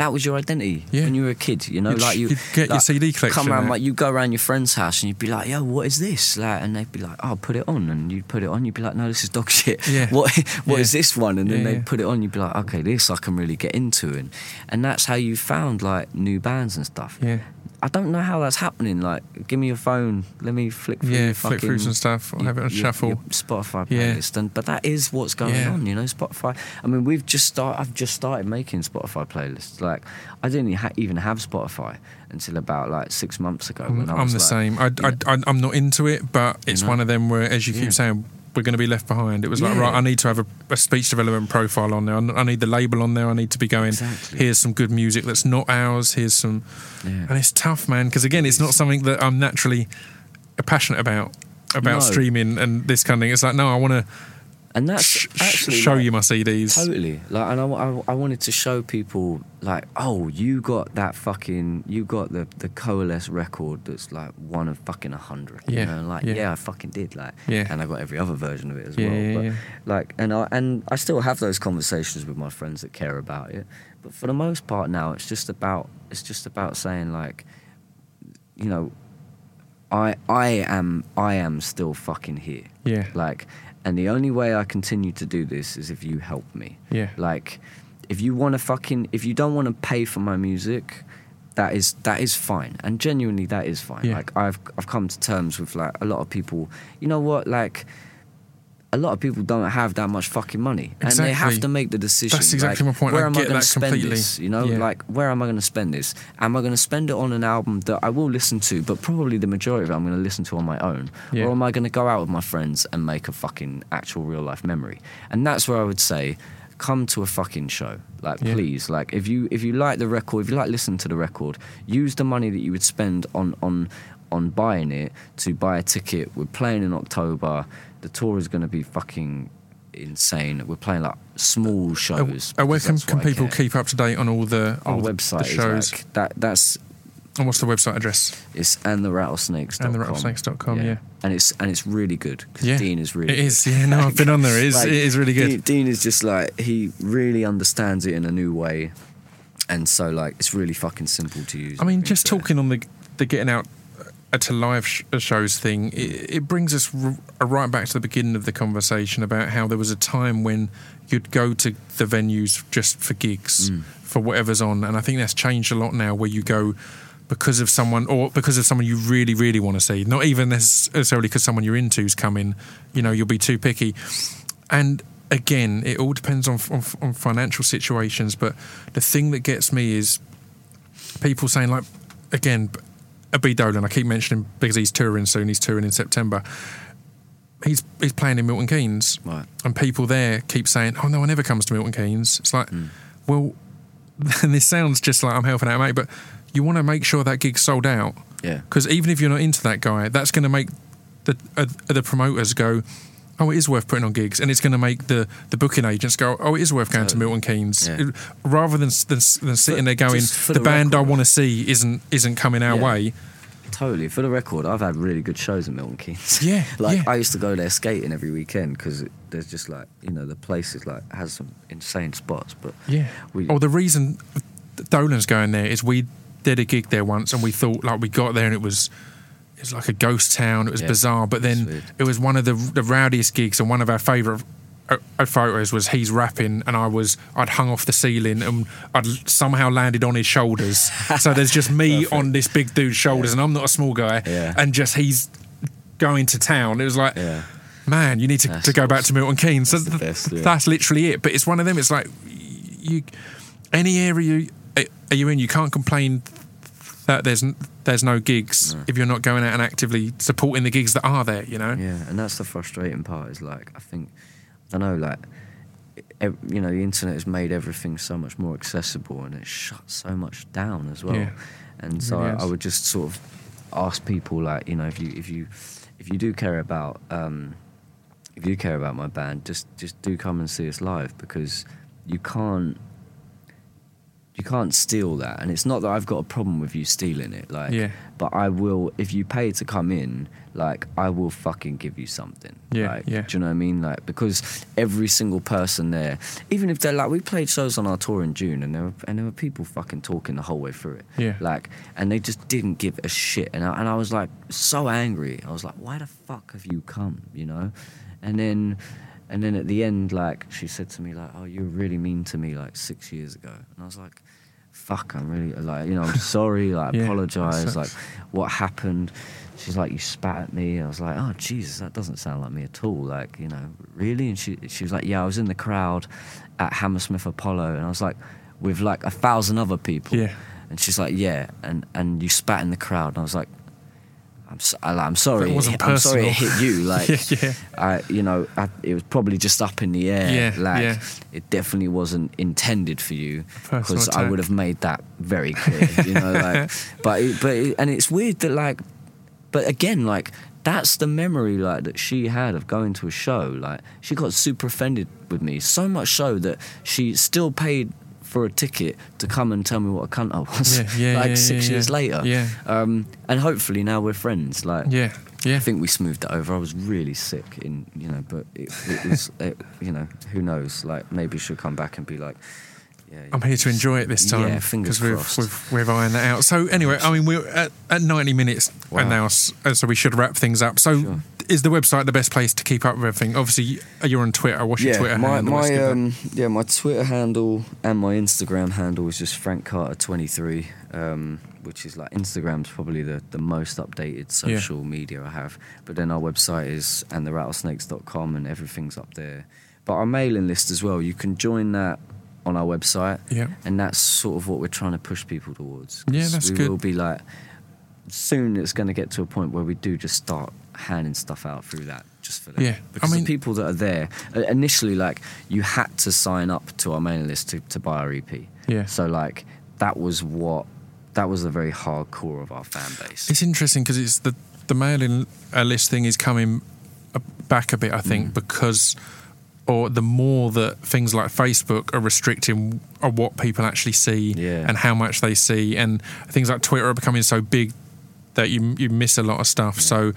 That was your identity Yeah. when you were a kid, you know. You'd- like you you'd get your like, CD collection Come around, like you go around your friend's house and you'd be like, "Yo, what is this?" Like, and they'd be like, "Oh, put it on," and you'd put it on. You'd be like, "No, this is dog <laughs> shit." Yeah. What What is Yeah. this one? And then they'd put it on. You'd be like, "Okay, this I can really get into," and and that's how you found like new bands and stuff. Yeah. I don't know how that's happening. Like, give me your phone. Let me flick through. Yeah, your flick through some stuff. I'll your- have it on your- shuffle. your Spotify Yeah. playlist, and but that is what's going Yeah. on. You know, Spotify. I mean, we've just start. I've just started making Spotify playlists. Like, I didn't even have Spotify until about like six months ago. I'm, I I'm was the like, same. I, you I, I, I'm not into it, but it's know? one of them where, as you keep Yeah. saying, we're going to be left behind. It was like, Yeah. right, I need to have a, a speech development profile on there. I I need the label on there. I need to be going, Exactly. here's some good music that's not ours. Here's some. Yeah. And it's tough, man, because again, it's not something that I'm naturally passionate about. About No. streaming and this kind of thing. It's like, no, I want to and that's actually show like, you my CDs. Totally. Like, and I, I, I wanted to show people, like, oh, you got that fucking, you got the the Coalesce record that's like one of fucking a hundred. Yeah, You know? Like, yeah. yeah. I fucking did. Like, Yeah. and I got every other version of it as Yeah, well. yeah, but yeah. like, and I and I still have those conversations with my friends that care about it. But for the most part now, it's just about it's just about saying like, you know, I I am I am still fucking here. Yeah. Like, and the only way I continue to do this is if you help me. Yeah. Like, if you want to fucking, if you don't want to pay for my music, that is that is fine, and genuinely that is fine. Yeah. Like, I've I've come to terms with like a lot of people. You know what? Like, a lot of people don't have that much fucking money, and they have to make the decision. That's exactly like, my point. Where I am I going to spend completely. this? You know, Yeah. like where am I going to spend this? Am I going to spend it on an album that I will listen to, but probably the majority of it I'm going to listen to on my own, Yeah. or am I going to go out with my friends and make a fucking actual real life memory? And that's where I would say. Come to a fucking show, like Yeah. please. Like if you if you like the record, if you like listening to the record, use the money that you would spend on on on buying it to buy a ticket. We're playing in October. The tour is going to be fucking insane. We're playing like small shows. uh, where can, can people keep up to date on all the, Our all the- website the shows? like that. That's and what's the website address? it's and the rattlesnakes And the rattlesnakes.com, yeah. and it's and it's really good because Yeah, Dean is really It is. good. Yeah, no, I've been on there. <laughs> It is, Like, it is really good. Dean, Dean is just like he really understands it in a new way, and so like it's really fucking simple to use. I mean, just talking on the the getting out to live sh- shows thing, it, it brings us r- right back to the beginning of the conversation about how there was a time when you'd go to the venues just for gigs, Mm. for whatever's on, and I think that's changed a lot now, where you go because of someone or because of someone you really, really want to see, not even necessarily because someone you're into's coming. You know, you'll be too picky, and again, it all depends on, on on financial situations. But the thing that gets me is people saying like again a B Dolan I keep mentioning because he's touring soon. He's touring in September. He's he's playing in Milton Keynes. Right. and people there keep saying oh no one ever comes to Milton Keynes. It's like well and <laughs> this sounds just like I'm helping out mate but you want to make sure that gig's sold out. Yeah. because even if you're not into that guy that's going to make the uh, the promoters go oh it is worth putting on gigs and it's going to make the the booking agents go oh it is worth going to Milton Keynes Yeah. It- rather than than, than sitting there going the, the band I want to see isn't isn't coming our Yeah. way Totally. For the record, I've had really good shows at Milton Keynes. Yeah, <laughs> like yeah. I used to go there skating every weekend because there's just like you know the place is like has some insane spots. But Yeah. we, Oh, the reason Dolan's going there is we did a gig there once, and we thought like we got there and it was it was like a ghost town. It was Yeah, bizarre, but then weird. it was one of the the rowdiest gigs, and one of our favourite. uh, uh, Photos was he's rapping and I was I'd hung off the ceiling and I'd somehow landed on his shoulders. so there's just me <laughs> on this big dude's shoulders and I'm not a small guy. Yeah. And just he's going to town. It was like, yeah, man, you need to, That's to go back to Milton Keynes. That's So th- best, yeah. That's literally it. But it's one of them. It's like you, any area you, are you in, you can't complain that there's there's no gigs if you're not going out and actively supporting the gigs that are there. You know. yeah, and that's the frustrating part. Is like I think I know like you know the internet has made everything so much more accessible and it shut so much down as well. Yeah. And so really I, I would just sort of ask people like you know if you if you if you do care about um, if you care about my band, just just do come and see us live because you can't you can't steal that. And it's not that I've got a problem with you stealing it, like, Yeah. but I will if you pay to come in, like, I will fucking give you something. Yeah, like, yeah. Do you know what I mean? Like, because every single person there, even if they're like, we played shows on our tour in June, and there were and there were people fucking talking the whole way through it. Yeah. Like, and they just didn't give a shit, and I, and I was like so angry. I was like, why the fuck have you come? You know, and then. And then at the end, like she said to me, like, "Oh, you were really mean to me like six years ago," and I was like, "Fuck, I'm really like, you know, I'm sorry, <laughs> like, Yeah, apologize, like, what happened?" She's like, "You spat at me." I was like, "Oh, Jesus, that doesn't sound like me at all." Like, you know, really? And she she was like, "Yeah, I was in the crowd at Hammersmith Apollo," and I was like, with like a thousand other people. Yeah. And she's like, "Yeah," and and you spat in the crowd, and I was like. I'm, so, I'm sorry. It wasn't I'm sorry it hit you. <laughs> Like, Yeah, yeah. I, you know, I, it was probably just up in the air. Yeah, like, it definitely wasn't intended for you because I would have made that very <laughs> clear. you know, like, but it, but it, and it's weird that like, but again, like that's the memory like that she had of going to a show. Like, she got super offended with me, so much so that she still paid for a ticket to come and tell me what a cunt I was. Yeah, yeah, <laughs> like yeah, six yeah, years yeah. later. Yeah. Um, and hopefully now we're friends. Like, Yeah. Yeah. I think we smoothed it over. I was really sick in, you know, but it, it was, <laughs> it, you know, who knows? Like maybe she'll come back and be like, yeah. I'm here to enjoy it this time Yeah, fingers we've, we've we've ironed that out. So anyway, I mean we're at, at 90 minutes Wow. and now, so we should wrap things up. So Sure. Is the website the best place to keep up with everything? Obviously, you're on Twitter. What's your Twitter my, handle? My um, yeah, my Twitter handle and my Instagram handle is just Frank Carter twenty three, um, which is like Instagram's probably the, the most updated social media I have. But then our website is and the rattlesnakes.com and everything's up there. But our mailing list as well, you can join that on our website. Yeah. And that's sort of what we're trying to push people towards. Yeah, that's we good. will be like soon it's going to get to a point where we do just start handing stuff out through that just for them. Yeah, I because mean- the people that are there uh, initially, like you had to sign up to our mailing list to, to buy our EP. Yeah. So like that was what that was the very hardcore of our fan base. It's interesting because it's the the mailing uh, list thing is coming back a bit, I think, because or the more that things like Facebook are restricting what people actually see Yeah. and how much they see, and things like Twitter are becoming so big that you you miss a lot of stuff. So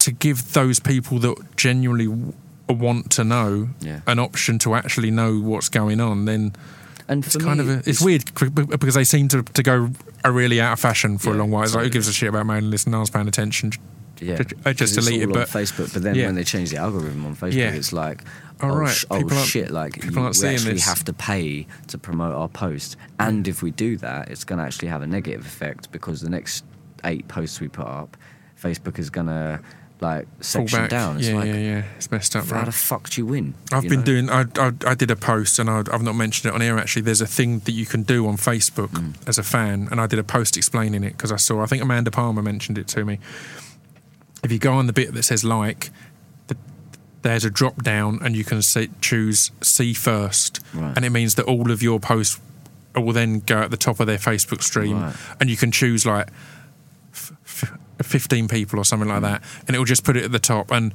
to give those people that genuinely want to know Yeah. an option to actually know what's going on, then and it's kind me, of a, it's, weird because they seem to, to go a really out of fashion for a long while. It's like who gives a shit about mailing list? No one's paying attention. Yeah, I just 'cause it's delete it, but- Facebook. But then Yeah. when they change the algorithm on Facebook, Yeah. it's like, Oh, right, sh- oh aren't- shit! Like you, aren't we actually this. have to pay to promote our post, and if we do that, it's going to actually have a negative effect because the next eight posts we put up, Facebook is going to like section back. down. It's yeah, like, yeah, yeah. It's messed up, how right? the fuck do you win? I've you been know? doing. I, I I did a post, and I, I've not mentioned it on air. Actually, there's a thing that you can do on Facebook Mm. as a fan, and I did a post explaining it because I saw. I think Amanda Palmer mentioned it to me. If you go on the bit that says like, the, there's a drop down, and you can choose see first, Right. and it means that all of your posts will then go at the top of their Facebook stream, Right. and you can choose like. F- f- 15 people or something Mm. like that and it will just put it at the top and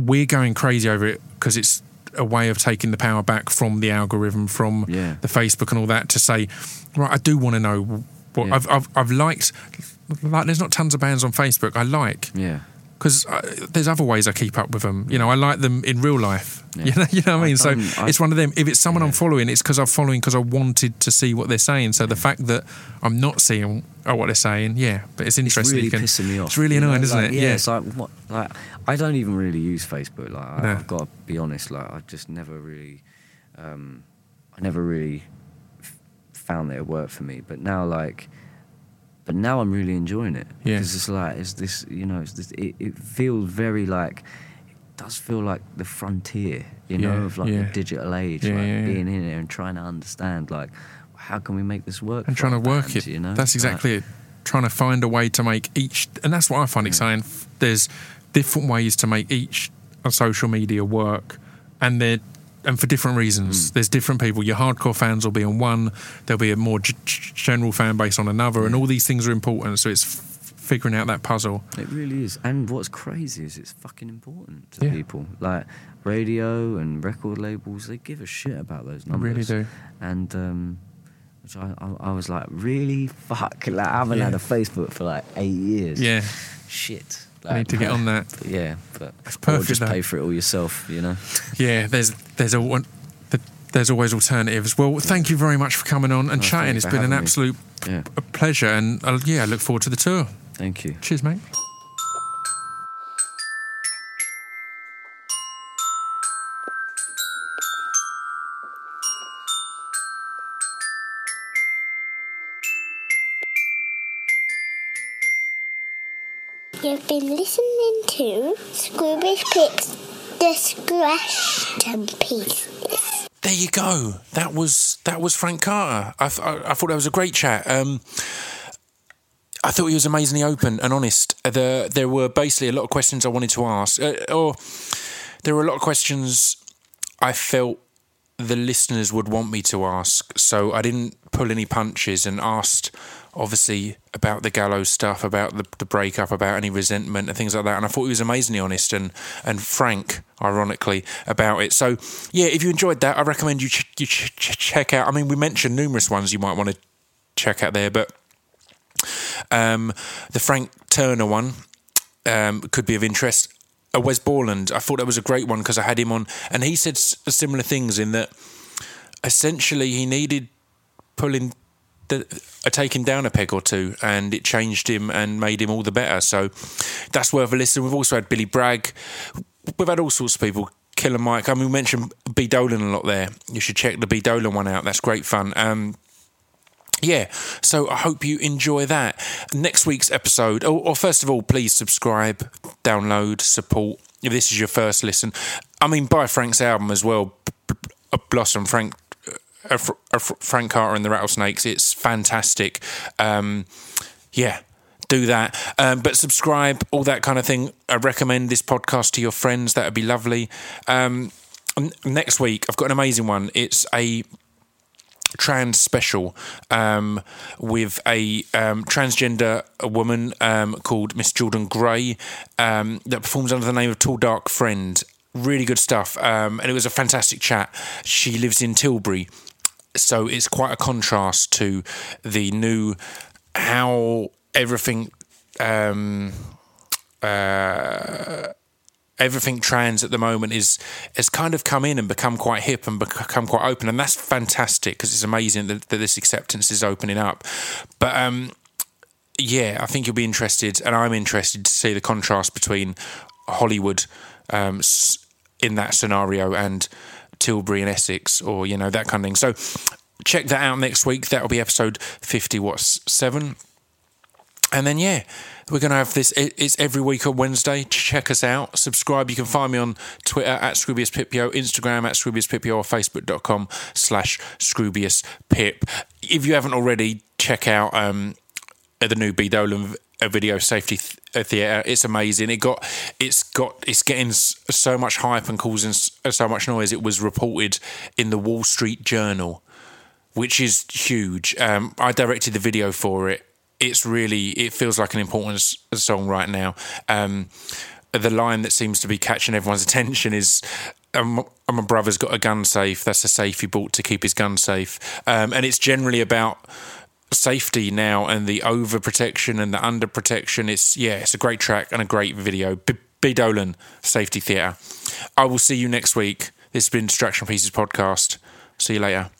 we're going crazy over it because it's a way of taking the power back from the algorithm from Yeah. the facebook and all that to say right i do want to know what Yeah. I've, I've i've liked like there's not tons of bands on facebook i like Yeah. Because there's other ways I keep up with them. You know, I like them in real life. <laughs> Yeah. You know, you know what I mean. So done- it's one of them. If it's someone I'm following, it's because I'm following because I wanted to see what they're saying. So the fact that I'm not seeing uh, what they're saying, yeah, but it's interesting. It's really can- pissing me off. It's really you know, annoying, isn't like, it? Yeah, it's like what? Like I don't even really use Facebook. Like I, No. I've got to be honest. Like I just never really, um, I never really f- found that it worked for me. But now, like, but now I'm really enjoying it Yeah. because it's like it's this. You know, it's this. It, it feels very like. It does feel like the frontier, you know, Yeah, of like yeah. the digital age, Yeah, like being in it and trying to understand, like, how can we make this work? and trying to work bands, it. You know, That's Like- exactly it. Trying to find a way to make each, and that's what I find exciting. There's different ways to make each uh, social media work, and they're and for different reasons. Mm. There's different people. Your hardcore fans will be on one. There'll be a more g- general fan base on another, and all these things are important. So it's f- figuring out that puzzle. It really is. And what's crazy is it's fucking important to Yeah. people. Like radio and record labels, they give a shit about those I numbers. really do. And um, which I, I, I was like, really? Fuck. Like, I haven't had a Facebook for like eight years. Yeah, Shit. I need to get on that. But <laughs> yeah, but It's or just though. pay for it all yourself, you know? <laughs> Yeah, there's there's a one. There's always alternatives. Well, thank you very much for coming on and Oh, chatting. It's been an absolute Yeah. pleasure, and uh, yeah, I look forward to the tour. Thank you. Cheers, mate. You've been listening to Scroobius Pip's Distraction Pieces. There you go. That was that was Frank Carter. I, th- I, I thought that was a great chat. Um, I thought he was amazingly open and honest. Uh, The, there were basically a lot of questions I wanted to ask, uh, or there were a lot of questions I felt the listeners would want me to ask. So I didn't pull any punches and asked, obviously, about the Gallows stuff, about the, the breakup, about any resentment and things like that. And I thought he was amazingly honest and, and frank, ironically, about it. So, yeah, if you enjoyed that, I recommend you, ch- you ch- ch- check out. I mean, we mentioned numerous ones you might want to check out there, but um, the Frank Turner one um, could be of interest. Uh, Wes Borland, I thought that was a great one because I had him on, and he said s- similar things in that essentially he needed pulling take him down a peg or two, and it changed him and made him all the better. So that's worth a listen. We've also had Billy Bragg. We've had all sorts of people. Killer Mike. I mean, we mentioned B Dolan a lot there. You should check the B Dolan one out. That's great fun. Um, yeah, so I hope you enjoy that. Next week's episode, or, or, first of all, please subscribe, download, support. If this is your first listen, I mean, buy Frank's album as well, Blossom Frank. Frank Carter and the Rattlesnakes. It's fantastic. Um, yeah, do that. Um, but subscribe, all that kind of thing. I recommend this podcast to your friends. That would be lovely. Um, next week, I've got an amazing one. It's a trans special um, with a um, transgender woman um, called Miss Jordan Gray um, that performs under the name of Tall Dark Friend. Really good stuff, um, and it was a fantastic chat. She lives in Tilbury, so it's quite a contrast to the new how everything. Um, uh, everything trans at the moment is has kind of come in and become quite hip and become quite open, and that's fantastic because it's amazing that, that, this acceptance is opening up. But um, yeah, I think you'll be interested, and I'm interested to see the contrast between Hollywood um, in that scenario and Tilbury and Essex, or you know that kind of thing. So check that out next week. That'll be episode fifty. What's seven? And then yeah we're going to have this. It's every week on Wednesday. Check us out. Subscribe. You can find me on Twitter at Scroobius Pipio, Instagram at Scroobius Pipio, or Facebook.com slash Scroobius Pip. If you haven't already, check out um, the new B Dolan video safety theater it's amazing it got it's got it's getting so much hype and causing so much noise it was reported in the wall street journal which is huge um, i directed the video for it it's really it feels like an important song right now. Um, the line that seems to be catching everyone's <laughs> attention is um, my brother's got a gun safe. That's a safe he bought to keep his gun safe. Um, and it's generally about safety now and the overprotection and the underprotection. It's, yeah, it's a great track and a great video. B, B. Dolan, Safety Theatre. I will see you next week. This has been Distraction Pieces Podcast. See you later.